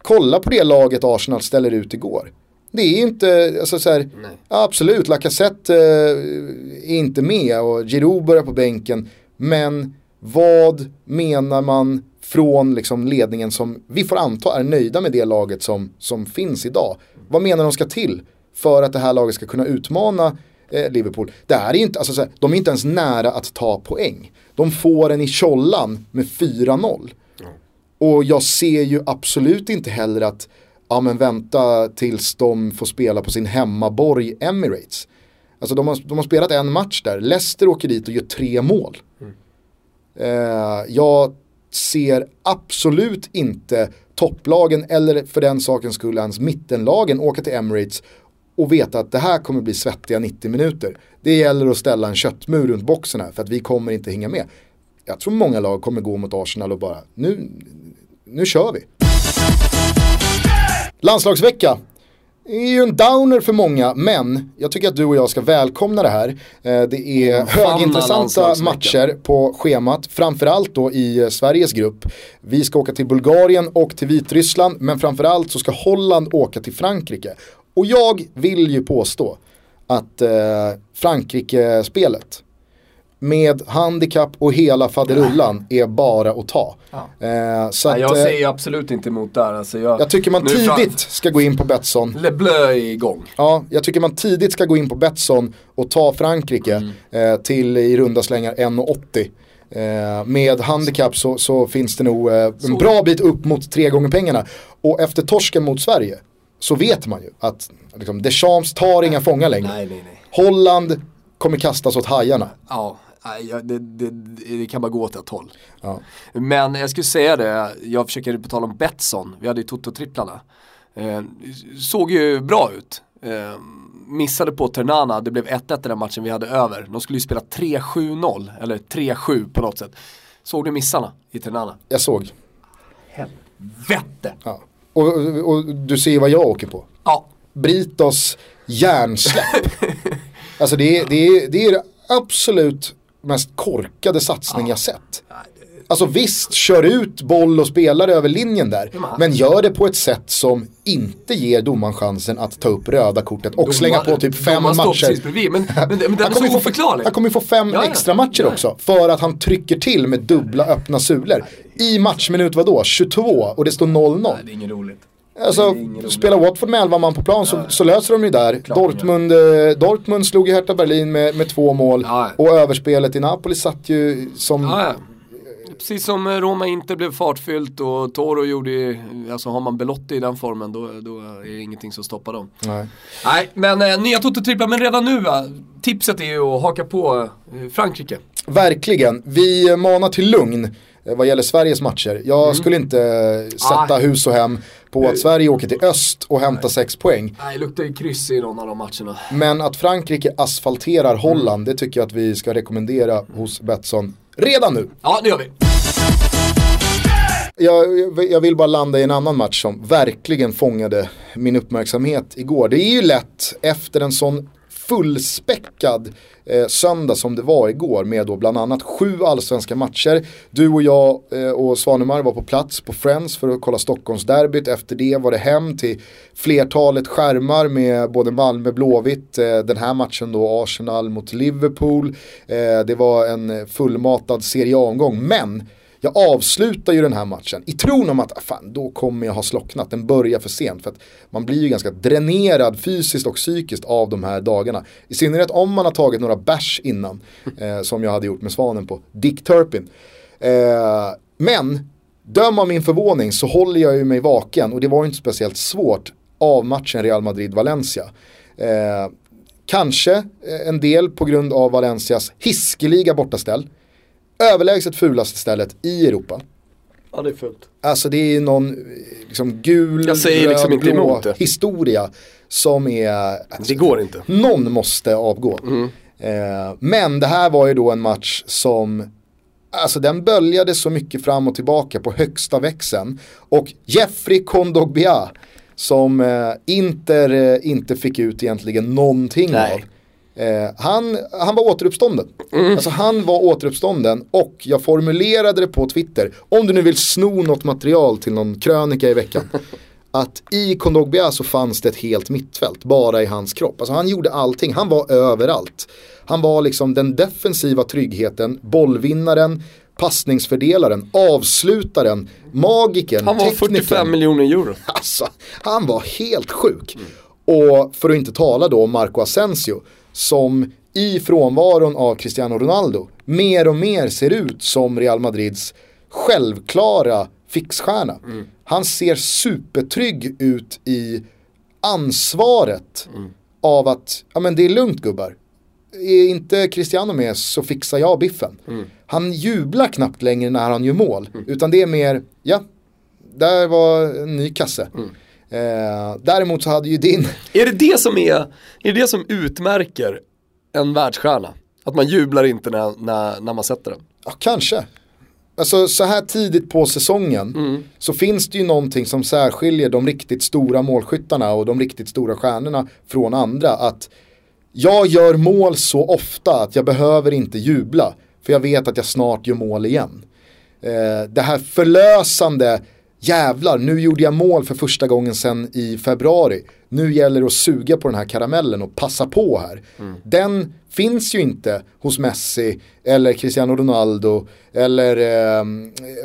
kolla på det laget Arsenal ställer ut igår. Det är inte, alltså så här, absolut, Lacazette eh, är inte med och Giroud börjar på bänken. Men vad menar man från liksom ledningen som vi får anta är nöjda med det laget som, som finns idag? Vad menar de ska till för att det här laget ska kunna utmana eh, Liverpool? Det är inte, alltså så här, de är inte ens nära att ta poäng. De får en i tjollan med 4-0. Och jag ser ju absolut inte heller att, ja men vänta tills de får spela på sin hemmaborg Emirates. Alltså de har, de har spelat en match där, Leicester åker dit och gör tre mål. Eh, jag ser absolut inte topplagen eller för den sakens skull ens mittenlagen åka till Emirates och veta att det här kommer bli svettiga 90 minuter. Det gäller att ställa en köttmur runt boxen här för att vi kommer inte hänga med. Jag tror många lag kommer gå mot Arsenal och bara nu, nu kör vi. Landslagsvecka. Det är ju en downer för många, men jag tycker att du och jag ska välkomna det här. Eh, Det är högintressanta matcher på schemat, framförallt då i eh, Sveriges grupp. Vi ska åka till Bulgarien och till Vitryssland, men framförallt så ska Holland åka till Frankrike. Och jag vill ju påstå att eh, Frankrike-spelet med handikapp och hela faderullan är bara att ta. Eh, så Nej, att, jag eh, säger absolut inte emot där. Alltså jag, jag tycker man tidigt ska gå in på Betsson. Le Bleu är igång. Ja, jag tycker man tidigt ska gå in på Betsson och ta Frankrike Mm. eh, till i runda slängar 1,80. Eh, med handikapp så, så finns det nog eh, en bra bit upp mot tre gånger pengarna. Och efter torsken mot Sverige så vet man ju att liksom, Deschamps tar inga fångar längre. Nej, nej, nej. Holland kommer kastas åt hajarna. Ja, det, det, det kan bara gå åt ett håll. Ja. Men jag skulle säga det, jag försöker på tal om Betsson, vi hade ju Toto-tripplarna. Eh, såg ju bra ut. Eh, missade på Ternana, det blev 1-1 i den matchen vi hade över. De skulle ju spela 3-7-0, eller 3-7 på något sätt. Såg du missarna i Ternana? Jag såg. Vette! Ja. Och, och, och du ser vad jag åker på. Ja, Britos hjärnsläpp. alltså det är, det, är, det är det absolut mest korkade satsning jag sett. Alltså visst, kör ut boll och spelare över linjen där. Men gör det på ett sätt som inte ger domaren chansen att ta upp röda kortet och slänga på typ fem matcher. precis bredvid, men, men, men den Han är kommer, så få, han kommer få fem Ja, ja. extra matcher Ja. också. För att han trycker till med dubbla öppna sulor. I matchminut vadå? 22 och det står 0-0. Nej, det är inget roligt. Alltså, spelar Watford med 11 man på plan så, så löser de ju där. Klart. Dortmund, eh, Dortmund slog ju Hertha Berlin med, med två mål. Ja. Och överspelet i Napoli satt ju som... Precis som eh, Roma inte blev fartfyllt och Toro gjorde ju, alltså har man Belotti i den formen då, då är det ingenting som stoppar dem. Nej. Nej, men eh, nya Toto-tripplar, men redan nu va, tipset är ju att haka på eh, Frankrike. Verkligen. Vi manar till lugn eh, vad gäller Sveriges matcher. Jag Mm. skulle inte eh, sätta Ah. hus och hem på att Sverige åker till öst och hämtar sex poäng. Nej, luktar ju kryss i någon av de matcherna. Men att Frankrike asfalterar Holland, det tycker jag att vi ska rekommendera hos Betsson redan nu. Ja, det gör vi. Jag, jag- jag vill bara landa i en annan match som verkligen fångade min uppmärksamhet igår. Det är ju lätt efter en sån fullspäckad eh, söndag som det var igår med då bland annat sju allsvenska matcher. Du och jag eh, och Svanemar var på plats på Friends för att kolla Stockholmsderbyt. Efter det var det hem till flertalet skärmar med både Malmö Blåvitt, eh, den här matchen då Arsenal mot Liverpool. Eh, det var en fullmatad Serie A-omgång. Men jag avslutar ju den här matchen i tron om att ah, fan, då kommer jag ha slocknat. Den börjar för sent. För att man blir ju ganska dränerad fysiskt och psykiskt av de här dagarna. I synnerhet om man har tagit några bärs innan. Eh, som jag hade gjort med Svanen på Dick Turpin. Eh, men döm av min förvåning så håller jag ju mig vaken. Och det var ju inte speciellt svårt av matchen Real Madrid-Valencia. Eh, kanske eh, en del på grund av Valencias hiskeliga bortaställ överlägset fulaste stället i Europa. Ja det är fullt. Alltså det är någon liksom, gul, Jag säger liksom röd, inte blå emot det. historia som är... Alltså, Det går inte. Någon måste avgå. Eh, men det här var ju då en match som Alltså den böljade så mycket fram och tillbaka på högsta växeln. Och Jeffrey Kondogbia som eh, Inter eh, inte fick ut egentligen någonting Nej. av. Eh, han, han var återuppstånden. Alltså han var återuppstånden och jag formulerade det på Twitter. Om du nu vill sno något material till någon krönika i veckan. att i Kondogbia så fanns det ett helt mittfält bara i hans kropp. Alltså han gjorde allting, han var överallt. Han var liksom den defensiva tryggheten, bollvinnaren, passningsfördelaren, avslutaren, magikern, Han var teknikern. 45 miljoner euro. Alltså, han var helt sjuk. Och för att inte tala då om Marco Asensio som i frånvaron av Cristiano Ronaldo mer och mer ser ut som Real Madrids självklara fixstjärna. Han ser supertrygg ut i ansvaret av att, ja men det är lugnt gubbar. Är inte Cristiano med så fixar jag biffen. Han jublar knappt längre när han gör mål. Utan det är mer, ja, där var en ny kasse. Eh, däremot så hade ju din, Är det det som är, är det det som utmärker en världsstjärna? Att man jublar inte när, när, när man sätter den. ja kanske. Alltså så här tidigt på säsongen så finns det ju någonting som särskiljer de riktigt stora målskyttarna och de riktigt stora stjärnorna från andra. Att jag gör mål så ofta att jag behöver inte jubla. För jag vet att jag snart gör mål igen. Eh, det här förlösande, jävlar nu gjorde jag mål för första gången sedan i februari. Nu gäller det att suga på den här karamellen och passa på här. Den finns ju inte hos Messi eller Cristiano Ronaldo eller eh,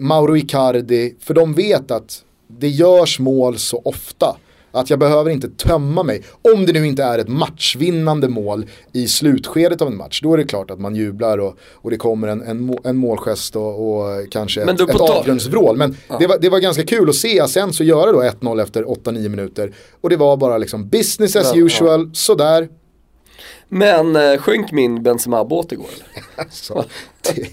Mauro Icardi. För de vet att det görs mål så ofta. Att jag behöver inte tömma mig. Om det nu inte är ett matchvinnande mål i slutskedet av en match. Då är det klart att man jublar och, och det kommer en, en, en målgest och, och kanske ett, ett avgrundsvrål. Men det, var, det var ganska kul att se Asensio göra då 1-0 efter 8-9 minuter. Och det var bara liksom business as Ja, usual, sådär. Men eh, sjönk min Benzema-båt igår? Alltså, det,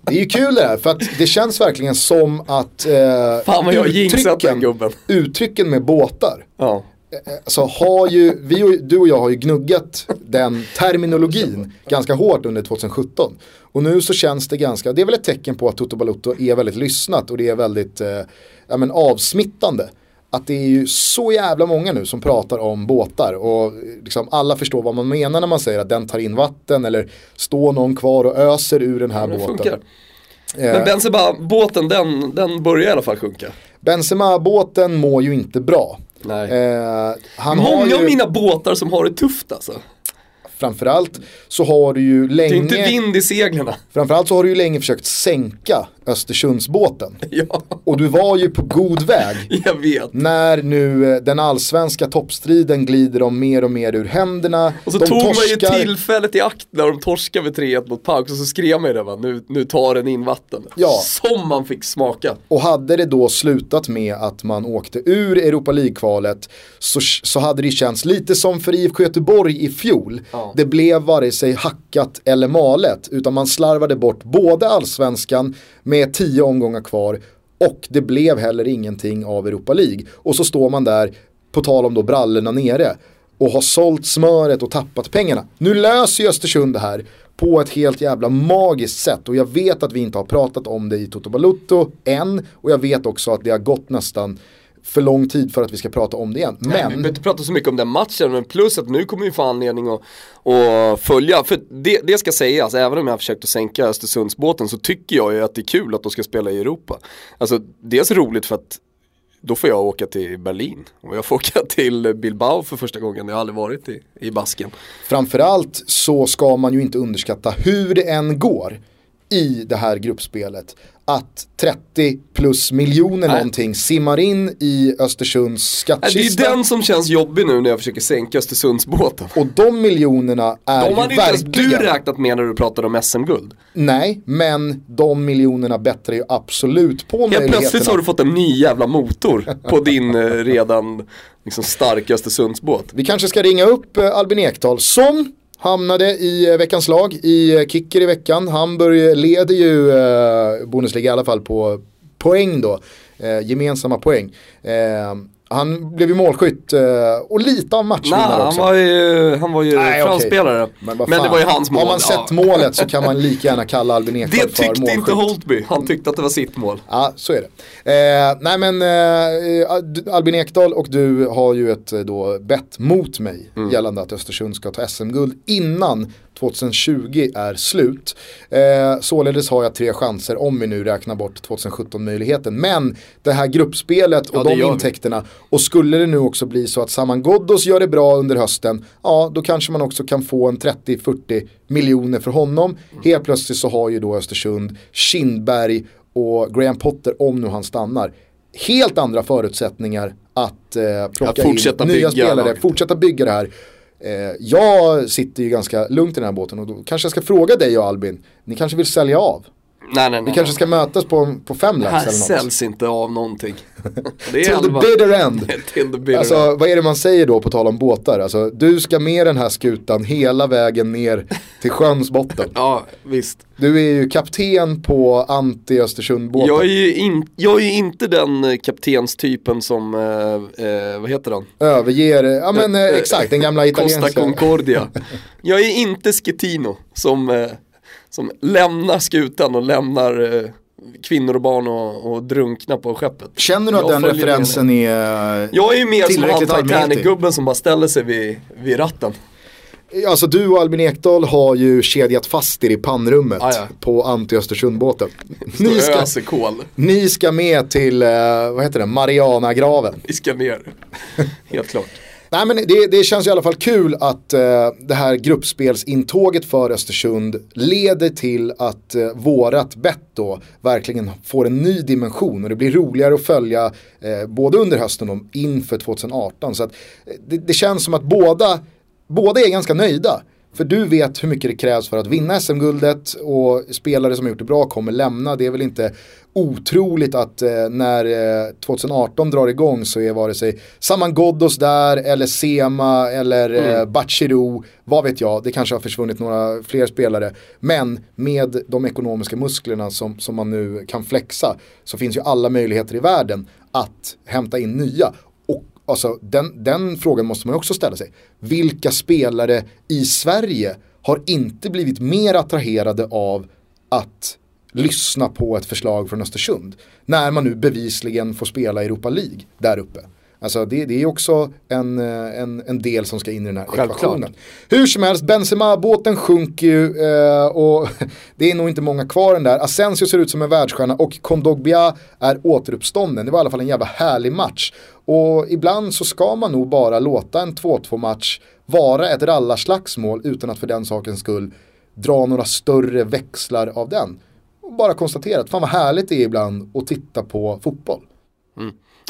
det är ju kul det här för att det känns verkligen som att eh, Fan vad jag den uttrycken, gubben. uttrycken med båtar Ja. alltså har ju, vi och, du och jag har ju gnuggat den terminologin ganska hårt under 2017. Och nu så känns det ganska, det är väl ett tecken på att Toto Balotto är väldigt lyssnat och det är väldigt eh, ja, men avsmittande. Att det är ju så jävla många nu som pratar om båtar och liksom alla förstår vad man menar när man säger att den tar in vatten eller står någon kvar och öser ur den här Det båten. Eh, Men Benzema-båten den, den börjar i alla fall sjunka. Benzema-båten mår ju inte bra. Nej. Eh, Många ju, av mina båtar som har det tufft alltså. Framförallt så har du ju Det är länge inte vind i seglen. Framförallt så har du ju länge försökt sänka Östersundsbåten. Ja, Och du var ju på god väg. jag vet. När nu eh, den allsvenska toppstriden glider dem mer och mer ur händerna. Och så De tog man torskar. ju tillfället i akt när de torskade med 3-1 mot Pauk och så skrev man ju det va, nu, nu tar den in vatten. Ja. Som man fick smaka. Och hade det då slutat med att man åkte ur Europa League-kvalet så, så hade det känts lite som för IFK Göteborg i fjol. Ja. Det blev vare sig hackat eller malet utan man slarvade bort både allsvenskan med tio omgångar kvar och det blev heller ingenting av Europa League. Och så står man där, på tal om då brallorna nere, och har sålt smöret och tappat pengarna. Nu löser ju Östersund det här på ett helt jävla magiskt sätt och jag vet att vi inte har pratat om det i Toto Balutto än och jag vet också att det har gått nästan för lång tid för att vi ska prata om det igen. Men, vi behöver inte prata så mycket om den matchen, men plus att nu kommer vi få anledning att, att följa. För det, det ska sägas, även om jag har försökt att sänka Östersundsbåten så tycker jag ju att det är kul att de ska spela i Europa. Alltså dels roligt för att då får jag åka till Berlin och jag får åka till Bilbao för första gången, jag har aldrig varit i, i Basken. framförallt så ska man ju inte underskatta hur det än går i det här gruppspelet. Att 30 plus miljoner Nej. någonting simmar in i Östersunds Nej, Det är skattkista. den som känns jobbig nu när jag försöker sänka Östersundsbåten. Och de miljonerna är De ju hade inte ens verkligen... du räknat med när du pratade om SM-guld. Nej, men de miljonerna bättrar ju absolut på Helt plötsligt så har möjligheterna. du fått en ny jävla motor på din eh, redan liksom, starka Östersundsbåt. Vi kanske ska ringa upp eh, Albin Ekdal som hamnade i eh, veckans lag i eh, Kicker i veckan. Hamburg leder ju eh, Bundesliga i alla fall på poäng då. Eh, gemensamma poäng. Eh, han blev ju målskytt eh, och lite av matchvinnare han också. var ju, han var ju Nej, framspelare. vad Men, fan. det var ju hans mål. Har man sett ja. målet så kan man lika gärna kalla Albin Ekdal Det för tyckte målskytt. inte Holtby. Han tyckte att det var sitt mål. Ja, så är det. Eh, nej men eh, Albin Ekdal och du har ju ett eh, då bett mot mig Mm. gällande att Östersund ska ta SM-guld innan 2020 är slut. Eh, således har jag tre chanser om vi nu räknar bort 2017-möjligheten. Men det här gruppspelet och Ja, de intäkterna och skulle det nu också bli så att Saman Ghoddos gör det bra under hösten, ja då kanske man också kan få en 30-40 miljoner för honom. Mm. Helt plötsligt så har ju då Östersund Kindberg och Graham Potter, om nu han stannar, helt andra förutsättningar att eh, plocka Att in nya spelare, laget. fortsätta bygga det här. Eh, jag sitter ju ganska lugnt i den här båten och då kanske jag ska fråga dig och Albin, ni kanske vill sälja av? Nej, nej, nej. Vi kanske ska mötas på, på fem Det lax här eller något. säljs inte av någonting. Det är Till the bitter end. Till the bitter Alltså end. vad är det man säger då på tal om båtar? Alltså du ska med den här skutan hela vägen ner till sjöns botten. Ja, visst. Du är ju kapten på anti-Östersund-båten. Jag är ju in, jag är ju inte den eh, kaptenstypen som, eh, eh, vad heter han? Överger, ja men eh, exakt, den gamla Costa italienska. Concordia. Jag är inte Schettino som, eh, som lämnar skutan och lämnar eh, kvinnor och barn och, och drunknar på skeppet. Känner du att Jag den referensen är... Jag är ju mer som han. Titanic-gubben som bara ställer sig vid, vid ratten. Alltså du och Albin Ekdal har ju kedjat fast er i pannrummet Ah, ja. på anti-Östersund-båten. Ni ska, ni ska med till, eh, vad heter det, Marianagraven. Vi ska ner. Helt klart. Nej men det, det känns i alla fall kul att eh, det här gruppspelsintåget för Östersund leder till att eh, vårat bett då verkligen får en ny dimension och det blir roligare att följa eh, både under hösten och inför 2018. Så att, eh, det, det känns som att båda, båda är ganska nöjda för du vet hur mycket det krävs för att vinna SM-guldet och spelare som har gjort det bra kommer lämna. Det är väl inte otroligt att eh, när eh, 2018 drar igång så är vare sig Saman Ghoddos där eller Sema eller eh, Bachirou, vad vet jag, det kanske har försvunnit några fler spelare. Men med de ekonomiska musklerna som, som man nu kan flexa så finns ju alla möjligheter i världen att hämta in nya. Alltså, den, den frågan måste man också ställa sig. Vilka spelare i Sverige har inte blivit mer attraherade av att lyssna på ett förslag från Östersund. När man nu bevisligen får spela Europa League där uppe. Alltså det, det är också en, eh, en, en del som ska in i den här Självklart. ekvationen. Hur som helst, Benzema-båten sjunker ju eh, och det är nog inte många kvar den där. Asensio ser ut som en världsstjärna och Kondogbia är återuppstånden. Det var i alla fall en jävla härlig match. Och ibland så ska man nog bara låta en 2-2 match vara ett rallarslagsmål utan att för den sakens skull dra några större växlar av den. Och bara konstatera att fan vad härligt det är ibland att titta på fotboll.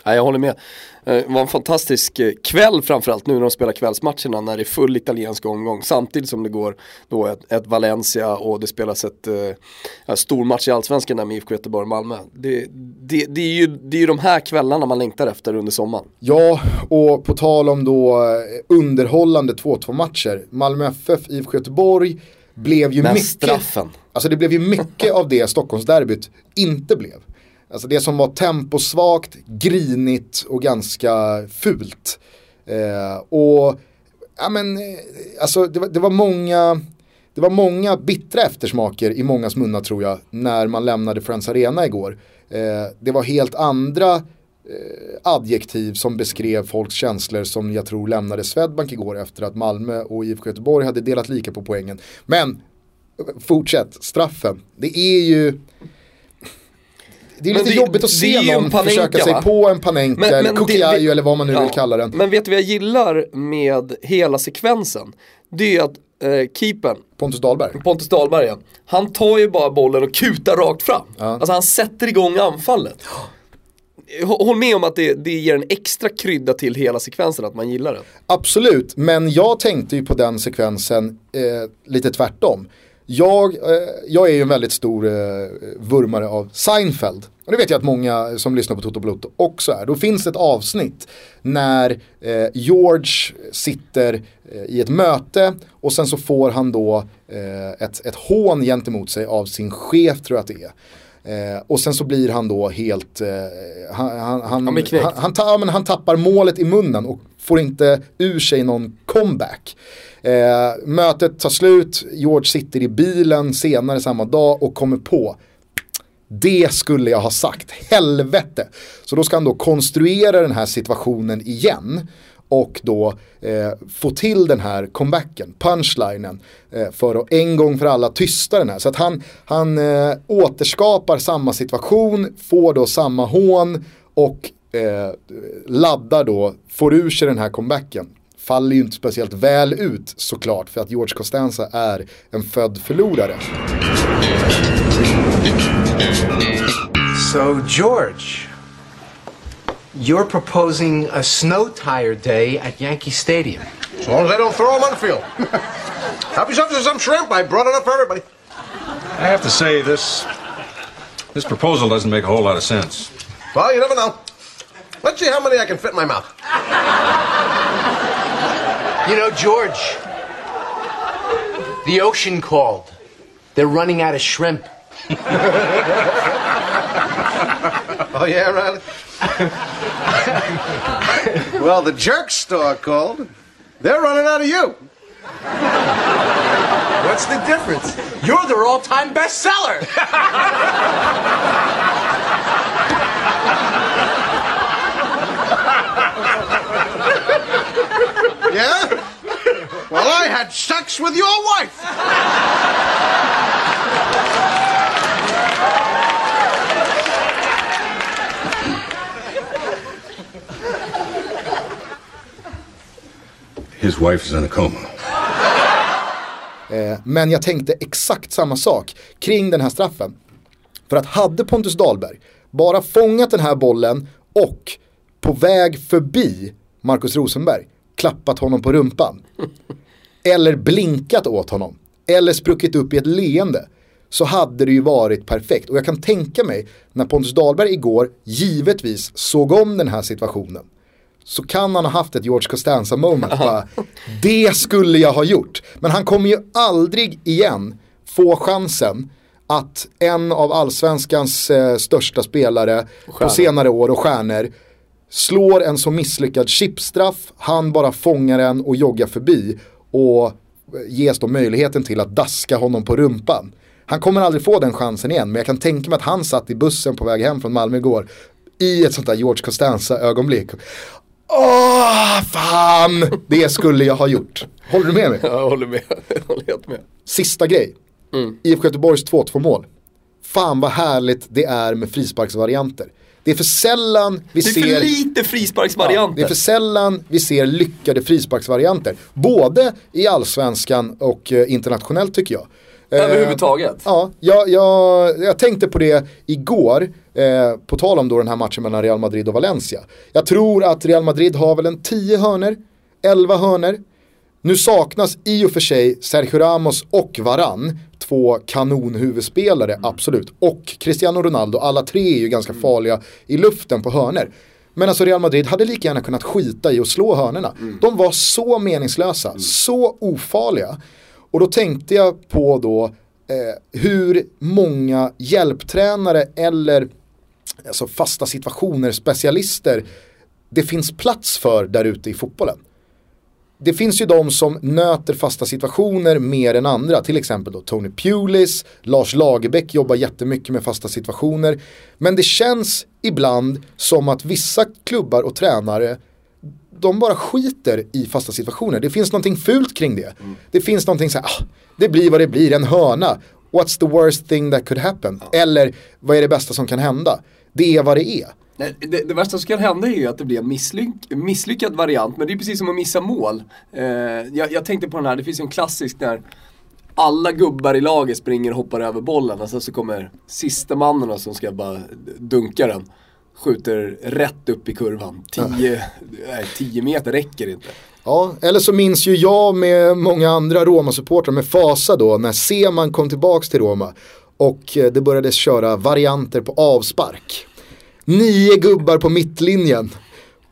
Ja, jag håller med. Eh, Det var en fantastisk eh, kväll framförallt nu när de spelar kvällsmatcherna när det är full italiensk omgång. Samtidigt som det går då ett, ett Valencia och det spelas ett eh, stor match i Allsvenskan där med IFK Göteborg och Malmö. Det, det, det, är ju, det är ju de här kvällarna man längtar efter under sommaren. Ja, och på tal om då underhållande 2-2 matcher. Malmö FF, IFK Göteborg blev ju Men mycket, straffen. alltså det blev ju mycket av det Stockholmsderbyt inte blev. Alltså det som var temposvagt, grinigt och ganska fult. Eh, och ja men, eh, alltså det var, det var många det var många bittra eftersmaker i mångas munnar tror jag när man lämnade Friends Arena igår. Eh, det var helt andra eh, adjektiv som beskrev folks känslor som jag tror lämnade Swedbank igår efter att Malmö och IFK Göteborg hade delat lika på poängen. Men fortsätt, straffen. Det är ju det är lite det- jobbigt att se någon Panenka, försöka sig va? på en Panenka Men- eller men det- eller vad man nu Ja. vill kalla den. Men vet du vad jag gillar med hela sekvensen? Det är att eh, keepern, Pontus Dahlberg. Pontus Dahlberg igen, han tar ju bara bollen och kutar rakt fram. Alltså han sätter igång anfallet. Hå- Håll med om att det, det ger en extra krydda till hela sekvensen, att man gillar den. Absolut, men jag tänkte ju på den sekvensen eh, lite tvärtom. Jag, eh, jag är ju en väldigt stor eh, vurmare av Seinfeld. Och det vet jag att många som lyssnar på Toto Bluto också är. Då finns ett avsnitt när eh, George sitter eh, i ett möte och sen så får han då eh, ett, ett hån gentemot sig av sin chef tror jag att det är. Eh, och sen så blir han då helt, eh, han, han, han, Han han, ta, ja, han tappar målet i munnen och får inte ur sig någon comeback. Eh, mötet tar slut, George sitter i bilen senare samma dag och kommer på det skulle jag ha sagt, helvete. Så då ska han då konstruera den här situationen igen och då eh, få till den här comebacken, punchlinen, eh, för att en gång för alla tysta den här. Så att han, han eh, återskapar samma situation, får då samma hån och eh, laddar då, får ur sig den här comebacken. Faller ju inte speciellt väl ut såklart för att George Costanza är en född förlorare. So, George, you're proposing a snow tire day at Yankee Stadium. As long as they don't throw them on the field. Help yourself to some shrimp. I brought enough for everybody. I have to say this this proposal doesn't make a whole lot of sense. Well, you never know. Let's see how many I can fit in my mouth. You know, George, the ocean called. They're running out of shrimp. Oh, yeah, Riley? well, the jerk store called. They're running out of you. What's the difference? You're their all-time bestseller. sex with your wife. His wife is in a coma. Eh, men jag tänkte exakt samma sak kring den här straffen. För att hade Pontus Dahlberg bara fångat den här bollen och på väg förbi Markus Rosenberg klappat honom på rumpan. Eller blinkat åt honom, eller spruckit upp i ett leende, så hade det ju varit perfekt. Och jag kan tänka mig, när Pontus Dahlberg igår givetvis såg om den här situationen, så kan han ha haft ett George Costanza moment. Bara, det skulle jag ha gjort. Men han kommer ju aldrig igen få chansen att en av allsvenskans eh, största spelare på senare år och stjärnor slår en så misslyckad chipstraff, han bara fångar den och joggar förbi och ges då möjligheten till att daska honom på rumpan. Han kommer aldrig få den chansen igen, men jag kan tänka mig att han satt i bussen på väg hem från Malmö igår i ett sånt där George Costanza ögonblick. Åh, fan! Det skulle jag ha gjort. Håller du med mig? Jag håller med, jag håller helt med. Sista grej. IFK Göteborgs 2-2 mål. Fan vad härligt det är med frisparksvarianter. Det är för sällan vi Det är ser... för lite frisparksvarianter. Det är för sällan vi ser lyckade frisparksvarianter. Både i allsvenskan och eh, internationellt tycker jag. Eh, Överhuvudtaget. Ja, jag, jag, jag tänkte på det igår, eh, på tal om då den här matchen mellan Real Madrid och Valencia. Jag tror att Real Madrid har väl en 10 hörner, 11 hörner. Nu saknas i och för sig Sergio Ramos och Varann, två kanonhuvudspelare, absolut. Och Cristiano Ronaldo, alla tre är ju ganska farliga i luften på hörner. Men alltså Real Madrid hade lika gärna kunnat skita i att slå hörnerna. De var så meningslösa, så ofarliga. Och då tänkte jag på då eh, hur många hjälptränare eller alltså fasta situationer, specialister det finns plats för där ute i fotbollen. Det finns ju de som nöter fasta situationer mer än andra, till exempel då Tony Pulis, Lars Lagerbäck jobbar jättemycket med fasta situationer. Men det känns ibland som att vissa klubbar och tränare de bara skiter i fasta situationer. Det finns någonting fult kring det. Det finns någonting så här, ah, det blir vad det blir, en hörna. What's the worst thing that could happen? Eller vad är det bästa som kan hända? Det är vad det är. Nej, det, det värsta som kan hända är ju att det blir en misslyck, misslyckad variant, men det är precis som att missa mål. Eh, jag, jag tänkte på den här, det finns ju en klassisk när alla gubbar i laget springer och hoppar över bollen och sen så kommer sista mannen som ska bara dunka den. Skjuter rätt upp i kurvan. 10 nej, 10 meter räcker inte. Ja, eller så minns ju jag med många andra Roma-supportrar med fasa då när Seman kom tillbaks till Roma och eh, det började köra varianter på avspark. Nio gubbar på mittlinjen.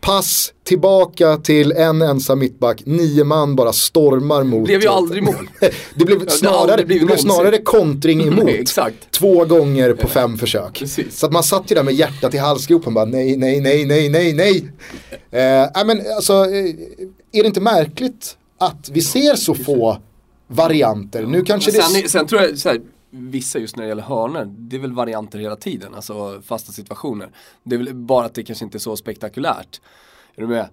Pass tillbaka till en ensam mittback, nio man bara stormar mot. Det blev ju aldrig mål. det blev det snarare, det blev snarare kontring emot. Nej, exakt. Två gånger på fem försök. Precis. Så att man satt ju där med hjärtat i halsgropen bara nej, nej, nej, nej, nej, nej. Eh, men alltså, eh, är det inte märkligt att vi ser så få varianter? Nu kanske det... Sen, sen tror jag så här, vissa just när det gäller hörnor, det är väl varianter hela tiden, alltså fasta situationer. Det är väl bara att det kanske inte är så spektakulärt. Är du med?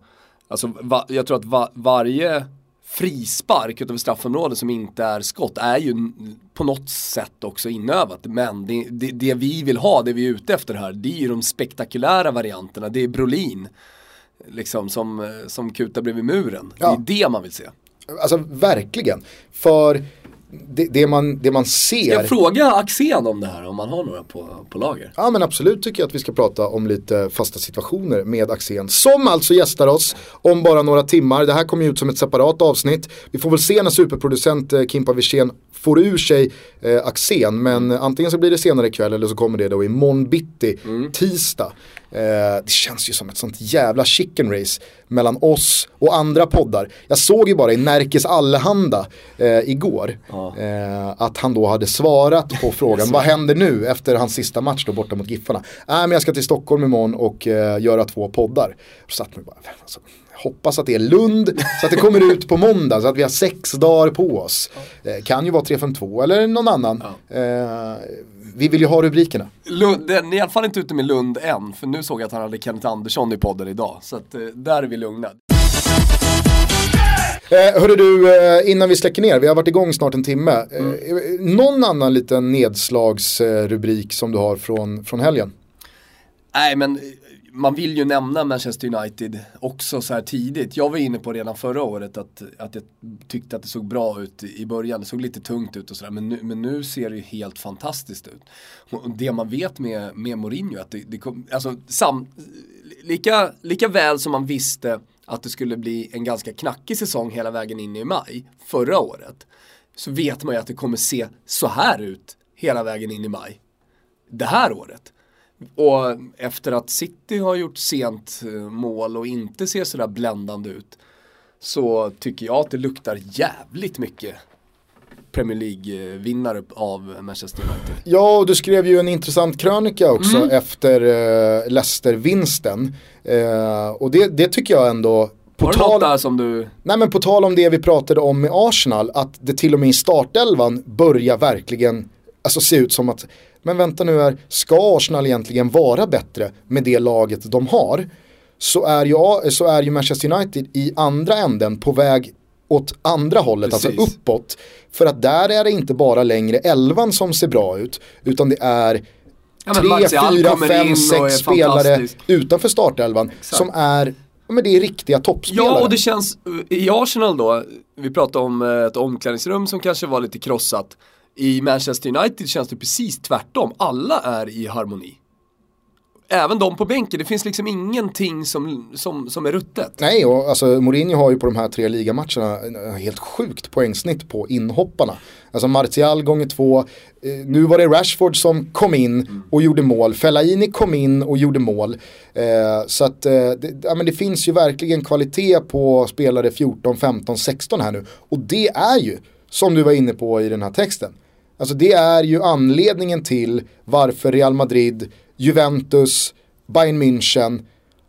Alltså va, jag tror att va, varje frispark utöver straffområdet som inte är skott är ju på något sätt också inövat. Men det, det, det vi vill ha, det vi är ute efter här, det är ju de spektakulära varianterna. Det är Brolin, liksom som, som kutar bredvid muren. Ja. Det är det man vill se. Alltså verkligen. För det, det, man, det man ser... Ska jag fråga Axén om det här, om man har några på, på lager? Ja men absolut tycker jag att vi ska prata om lite fasta situationer med Axén. Som alltså gästar oss om bara några timmar. Det här kommer ju ut som ett separat avsnitt. Vi får väl se när superproducent eh, Kimpa Wirsén får ur sig eh, Axén. Men antingen så blir det senare ikväll eller så kommer det då imorgon bitti, tisdag. Eh, det känns ju som ett sånt jävla chicken race mellan oss och andra poddar. Jag såg ju bara i Närkes Allehanda eh, igår eh, att han då hade svarat på frågan vad händer nu efter hans sista match då borta mot Giffarna. Äh, men jag ska till Stockholm imorgon och eh, göra två poddar. Så satt mig bara, alltså, hoppas att det är Lund så att det kommer ut på måndag så att vi har sex dagar på oss. Eh, kan ju vara 352 eller någon annan. Eh, vi vill ju ha rubrikerna. Lund, den är i alla fall inte ute med Lund än, för nu såg jag att han hade Kenneth Andersson i podden idag. Så att, eh, där är vi lugna. Eh, hörru du, eh, innan vi släcker ner, vi har varit igång snart en timme. Eh, någon annan liten nedslagsrubrik som du har från, från helgen? Nej men, eh, man vill ju nämna Manchester United också så här tidigt. Jag var inne på redan förra året att, att jag tyckte att det såg bra ut i början. Det såg lite tungt ut och sådär. Men nu, men nu ser det ju helt fantastiskt ut. Och det man vet med, med Mourinho, att det, det kom, alltså sam, lika, lika väl som man visste att det skulle bli en ganska knackig säsong hela vägen in i maj förra året. Så vet man ju att det kommer se så här ut hela vägen in i maj. Det här året. Och efter att City har gjort sent eh, mål och inte ser sådär bländande ut så tycker jag att det luktar jävligt mycket Premier League-vinnare av Manchester United. Ja, och du skrev ju en intressant krönika också efter uh, Leicester-vinsten. Uh, och det, det tycker jag ändå på tal... där som du... Nej men på tal om det vi pratade om med Arsenal, att det till och med i startelvan börjar verkligen alltså, se ut som att, men vänta nu här, ska Arsenal egentligen vara bättre med det laget de har? Så är ju, så är ju Manchester United i andra änden på väg åt andra hållet, alltså Precis. alltså uppåt. För att där är det inte bara längre elvan som ser bra ut, utan det är ja, tre, fyra, fem, sex spelare utanför startelvan Exakt. som är men det är riktiga toppspelare. Ja, och det känns, i Arsenal då, vi pratade om ett omklädningsrum som kanske var lite krossat. I Manchester United känns det precis tvärtom, alla är i harmoni även de på bänken, det finns liksom ingenting som, som, som är ruttet. Nej, och alltså Mourinho har ju på de här tre ligamatcherna helt sjukt poängsnitt på inhopparna. Alltså Martial gånger två, eh, nu var det Rashford som kom in och gjorde mål, Fellaini kom in och gjorde mål. Eh, så att eh, det, ja, men det finns ju verkligen kvalitet på spelare 14, 15, 16 här nu. Och det är ju, som du var inne på i den här texten, Alltså det är ju anledningen till varför Real Madrid Juventus, Bayern München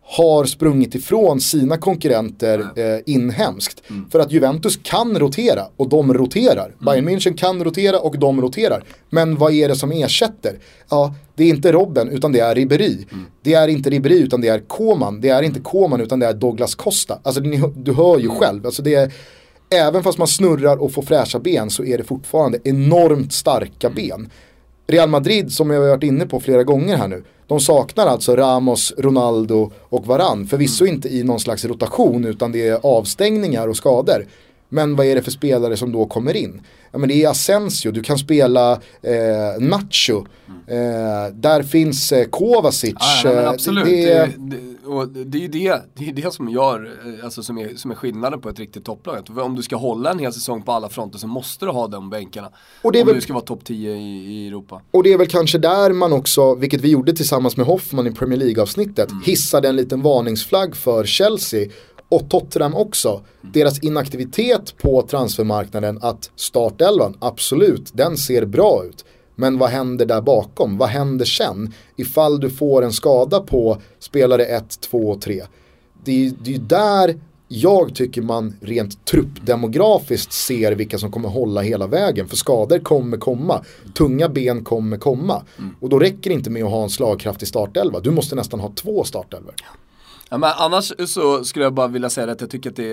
har sprungit ifrån sina konkurrenter eh, inhemskt. Mm. För att Juventus kan rotera och de roterar. Mm. Bayern München kan rotera och de roterar. Men vad är det som ersätter? Ja, det är inte Robben utan det är Ribéry. Mm. Det är inte Ribéry utan det är Koman. Det är inte Koman utan det är Douglas Costa. Alltså du hör ju mm. själv. Alltså det är, även fast man snurrar och får fräscha ben så är det fortfarande enormt starka mm. ben. Real Madrid som jag har varit inne på flera gånger här nu. De saknar alltså Ramos, Ronaldo och Varann. Förvisso mm. inte i någon slags rotation utan det är avstängningar och skador. Men vad är det för spelare som då kommer in? Ja men det är Asensio, du kan spela eh, Nacho. Eh, där finns eh, Kovacic. Ja, ja, absolut. Det, det, det, och det är ju det, det, är det som gör, eh, alltså som är, som är skillnaden på ett riktigt topplag. Om du ska hålla en hel säsong på alla fronter så måste du ha de bänkarna. Och det är om väl, du ska vara topp 10 i, i, Europa. Och det är väl kanske där man också, vilket vi gjorde tillsammans med Hoffman i Premier League-avsnittet, mm. hissade en liten varningsflagg för Chelsea och Tottenham också. Deras inaktivitet på transfermarknaden att startelvan, absolut, den ser bra ut. Men vad händer där bakom? Vad händer sen? Ifall du får en skada på spelare 1, 2 och 3. Det är ju där jag tycker man rent truppdemografiskt ser vilka som kommer hålla hela vägen. För skador kommer komma, tunga ben kommer komma. Mm. Och då räcker det inte med att ha en slagkraftig startelva, du måste nästan ha två startelvor. Ja, men annars så skulle jag bara vilja säga att jag tycker att det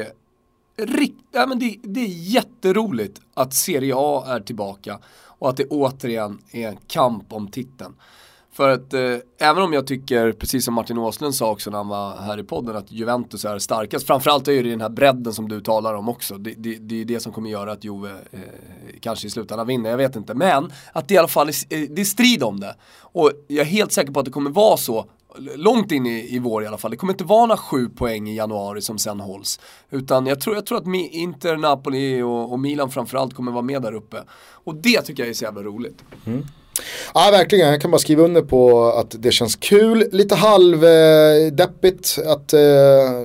är rikt, ja, men det, det är jätteroligt att Serie A är tillbaka och att det återigen är en kamp om titeln. För att eh, även om jag tycker, precis som Martin Åslund sa också när han var här i podden, att Juventus är starkast. Framförallt är det den här bredden som du talar om också. Det, det, det är det som kommer göra att Juve eh, kanske i slutändan vinner, jag vet inte. Men att det i alla fall är, eh, det är strid om det. Och jag är helt säker på att det kommer vara så långt in i, i vår i alla fall. Det kommer inte vara några sju poäng i januari som sen hålls. Utan jag tror, jag tror att Inter, Napoli och, och Milan framförallt kommer vara med där uppe. Och det tycker jag är så jävla roligt. Mm. Ja verkligen, jag kan bara skriva under på att det känns kul. Lite halvdeppigt eh, att eh,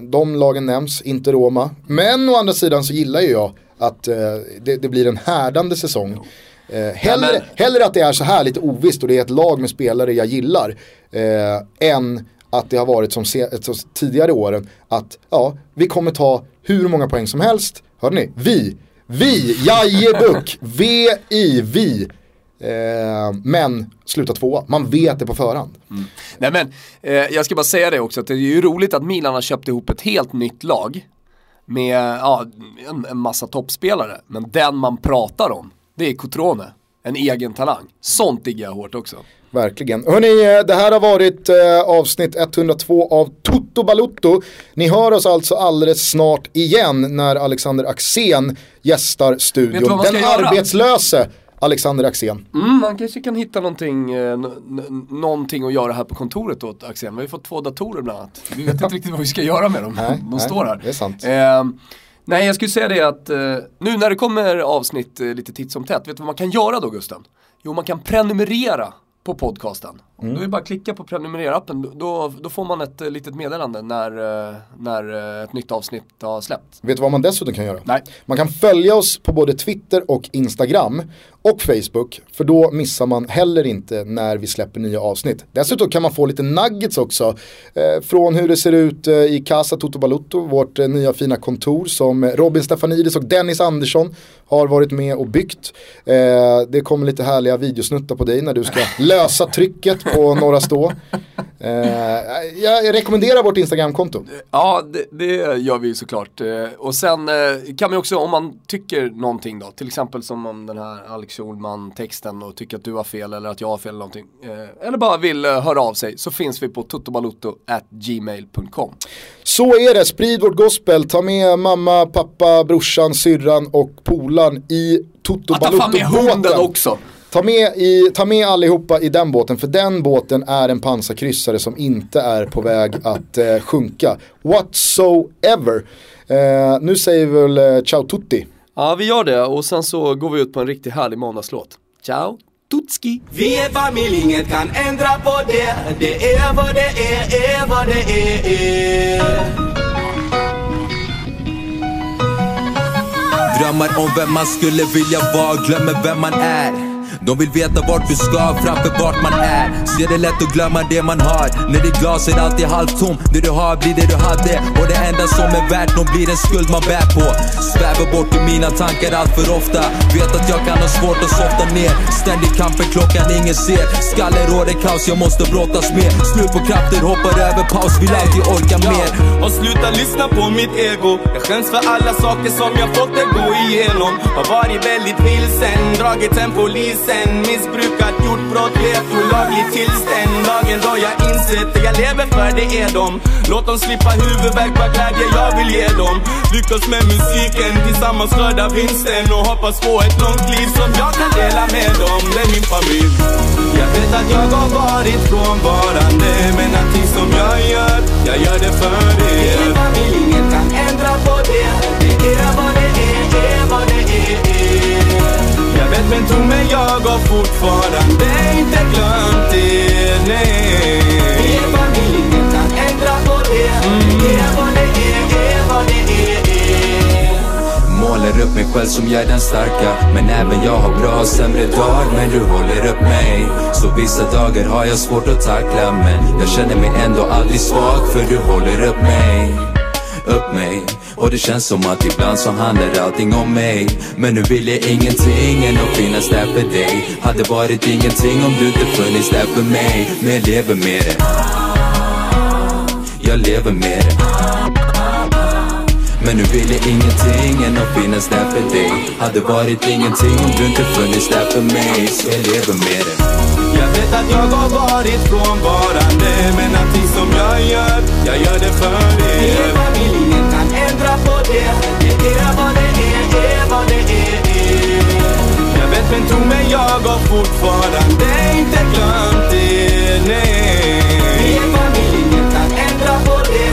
de lagen nämns, inte Roma. Men å andra sidan så gillar ju jag att eh, det, det, blir en härdande säsong. Eh, hellre, ja, men... hellre att det är så här lite ovisst och det är ett lag med spelare jag gillar. Eh, än att det har varit som, se, som tidigare åren att ja, vi kommer ta hur många poäng som helst. Hörde ni? Vi, vi, Jajebuk, VI, vi. Eh, men sluta tvåa, man vet det på förhand. Mm. Nej men, eh, jag ska bara säga det också att det är ju roligt att Milan har köpt ihop ett helt nytt lag. Med ja, en, en massa toppspelare. Men den man pratar om, det är Cotrone. en egen talang. Sånt diggar jag hårt också. Verkligen. Hörni, eh, det här har varit eh, avsnitt 102 av Toto Balutto. Ni hör oss alltså alldeles snart igen när Alexander Axén gästar studion. Den göra? arbetslöse Alexander Axén. Mm, man kanske kan hitta någonting, eh, någonting att göra här på kontoret åt Axel. Vi har ju fått två datorer bland annat. Vi vet inte riktigt vad vi ska göra med dem. Nej, De nej, står här. det är sant. Eh, nej, jag skulle säga det att eh, nu när det kommer avsnitt eh, lite titt som tätt, vet du vad man kan göra då Gusten? Jo, man kan prenumerera på podcasten. Mm. Då är det bara att klicka på prenumerera-appen, då, då får man ett eh, litet meddelande när, eh, när eh, ett nytt avsnitt har släppts. Vet du vad man dessutom kan göra? Nej. Man kan följa oss på både Twitter och Instagram och Facebook för då missar man heller inte när vi släpper nya avsnitt. Dessutom kan man få lite nuggets också eh, från hur det ser ut eh, i Casa Toto Balutto, vårt eh, nya fina kontor som Robin Stefanidis och Dennis Andersson har varit med och byggt. Det kommer lite härliga videosnuttar på dig när du ska lösa trycket på Norra Stå. Eh, jag, rekommenderar vårt Instagramkonto. Ja, det, det gör vi såklart. Eh, Och sen eh, kan man också, om man tycker någonting då, till exempel som om den här Alex Schulman-texten och tycker att du har fel eller att jag har fel eller någonting. eh, Eller bara vill höra av sig, så finns vi på totobalutto@gmail.com. Så är det, sprid vårt gospel, ta med mamma, pappa, brorsan, syrran och polaren i Toto Att ta fan med hunden Balutto-båten. också. Ta med, i, ta med allihopa i den båten, för den båten är en pansarkryssare som inte är på väg att eh, sjunka. Whatsoever. Eh, nu säger vi väl eh, ciao tutti. Ja vi gör det och sen så går vi ut på en riktigt härlig måndagslåt. Ciao, tutski! Vi är familj, inget kan ändra på det Det är vad det är, är vad det är Drömmar om vem man skulle vilja vara, glömmer vem man är de vill veta vart du ska framför vart man är. Så är det lätt att glömma det man har. När ditt glas är alltid halvtomt. Det du har blir det du hade. Och det enda som är värt något blir en skuld man bär på. Svävar bort i mina tankar allt för ofta. Vet att jag kan ha svårt att softa ner. Ständig kamp för klockan ingen ser. Skaller råder kaos jag måste brottas med Slut på krafter, hoppar över paus. Vill alltid orka mer. Och sluta lyssna på mitt ego. Jag skäms för alla saker som jag fått det gå igenom. Har varit väldigt vilsen, dragit hem polisen Missbrukat, gjort brott, levt olagligt tills den dagen då jag insett det jag lever för det är dem. Låt dem slippa huvudvärk, vad glädje jag vill ge dem. Lyckas med musiken, tillsammans skörda vinsten Och hoppas på ett långt liv som jag kan dela med dem. Det är min familj. Jag vet att jag har varit frånvarande Men allting som jag gör, jag gör det för er. Min familj, ingen kan ändra på det. Det är vad det är, är vad det är jag vet men tro mig, jag har fortfarande inte glömt er, nej. Min familj, ingen kan ändra på det. Det är vad det är, är vad det är Målar upp mig själv som jag är den starka. Men även jag har bra och sämre dagar Men du håller upp mig. Så vissa dagar har jag svårt att tackla. Men jag känner mig ändå aldrig svag För du håller upp mig upp mig. Och det känns som att ibland så handlar allting om mig. Men nu vill jag ingenting än att finnas där för dig. Hade varit ingenting om du inte funnits där för mig. Men jag lever med det. Jag lever med det. Men nu vill jag ingenting än att finnas där för dig. Hade varit ingenting om du inte funnits där för mig. Så jag lever med det vet att jag har varit frånvarande. Men allting som jag gör, jag gör det för er. Min familj, ingen kan ändra på det. Det är vad det är, är vad det är. Jag vet men tro mig, jag har fortfarande inte glömt er, nej. Min familj, ingen kan ändra på det.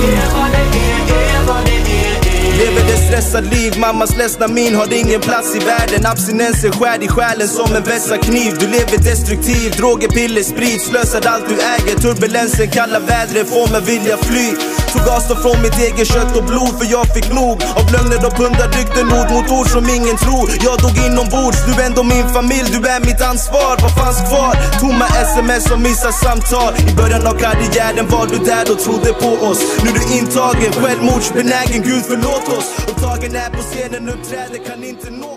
Det är vad det är, är vad det är. Lever stressat liv, mammas ledsna min har ingen plats i världen. Abstinensen skär i själen som en vässad kniv Du lever destruktiv, droger, piller, sprit Slösar allt du äger, turbulensen, kalla vädret får mig vilja fly. Tog avstånd från mitt eget kött och blod för jag fick nog. Av lögner och pundarrykten, ord mot ord som ingen tror. Jag dog inombords, du är ändå min familj, du är mitt ansvar. Vad fanns kvar? Tomma sms och missar samtal. I början av karriären var du där och trodde på oss. Nu är du intagen, självmordsbenägen, Gud förlåt oss. Dagen är på scenen, uppträder, kan inte nå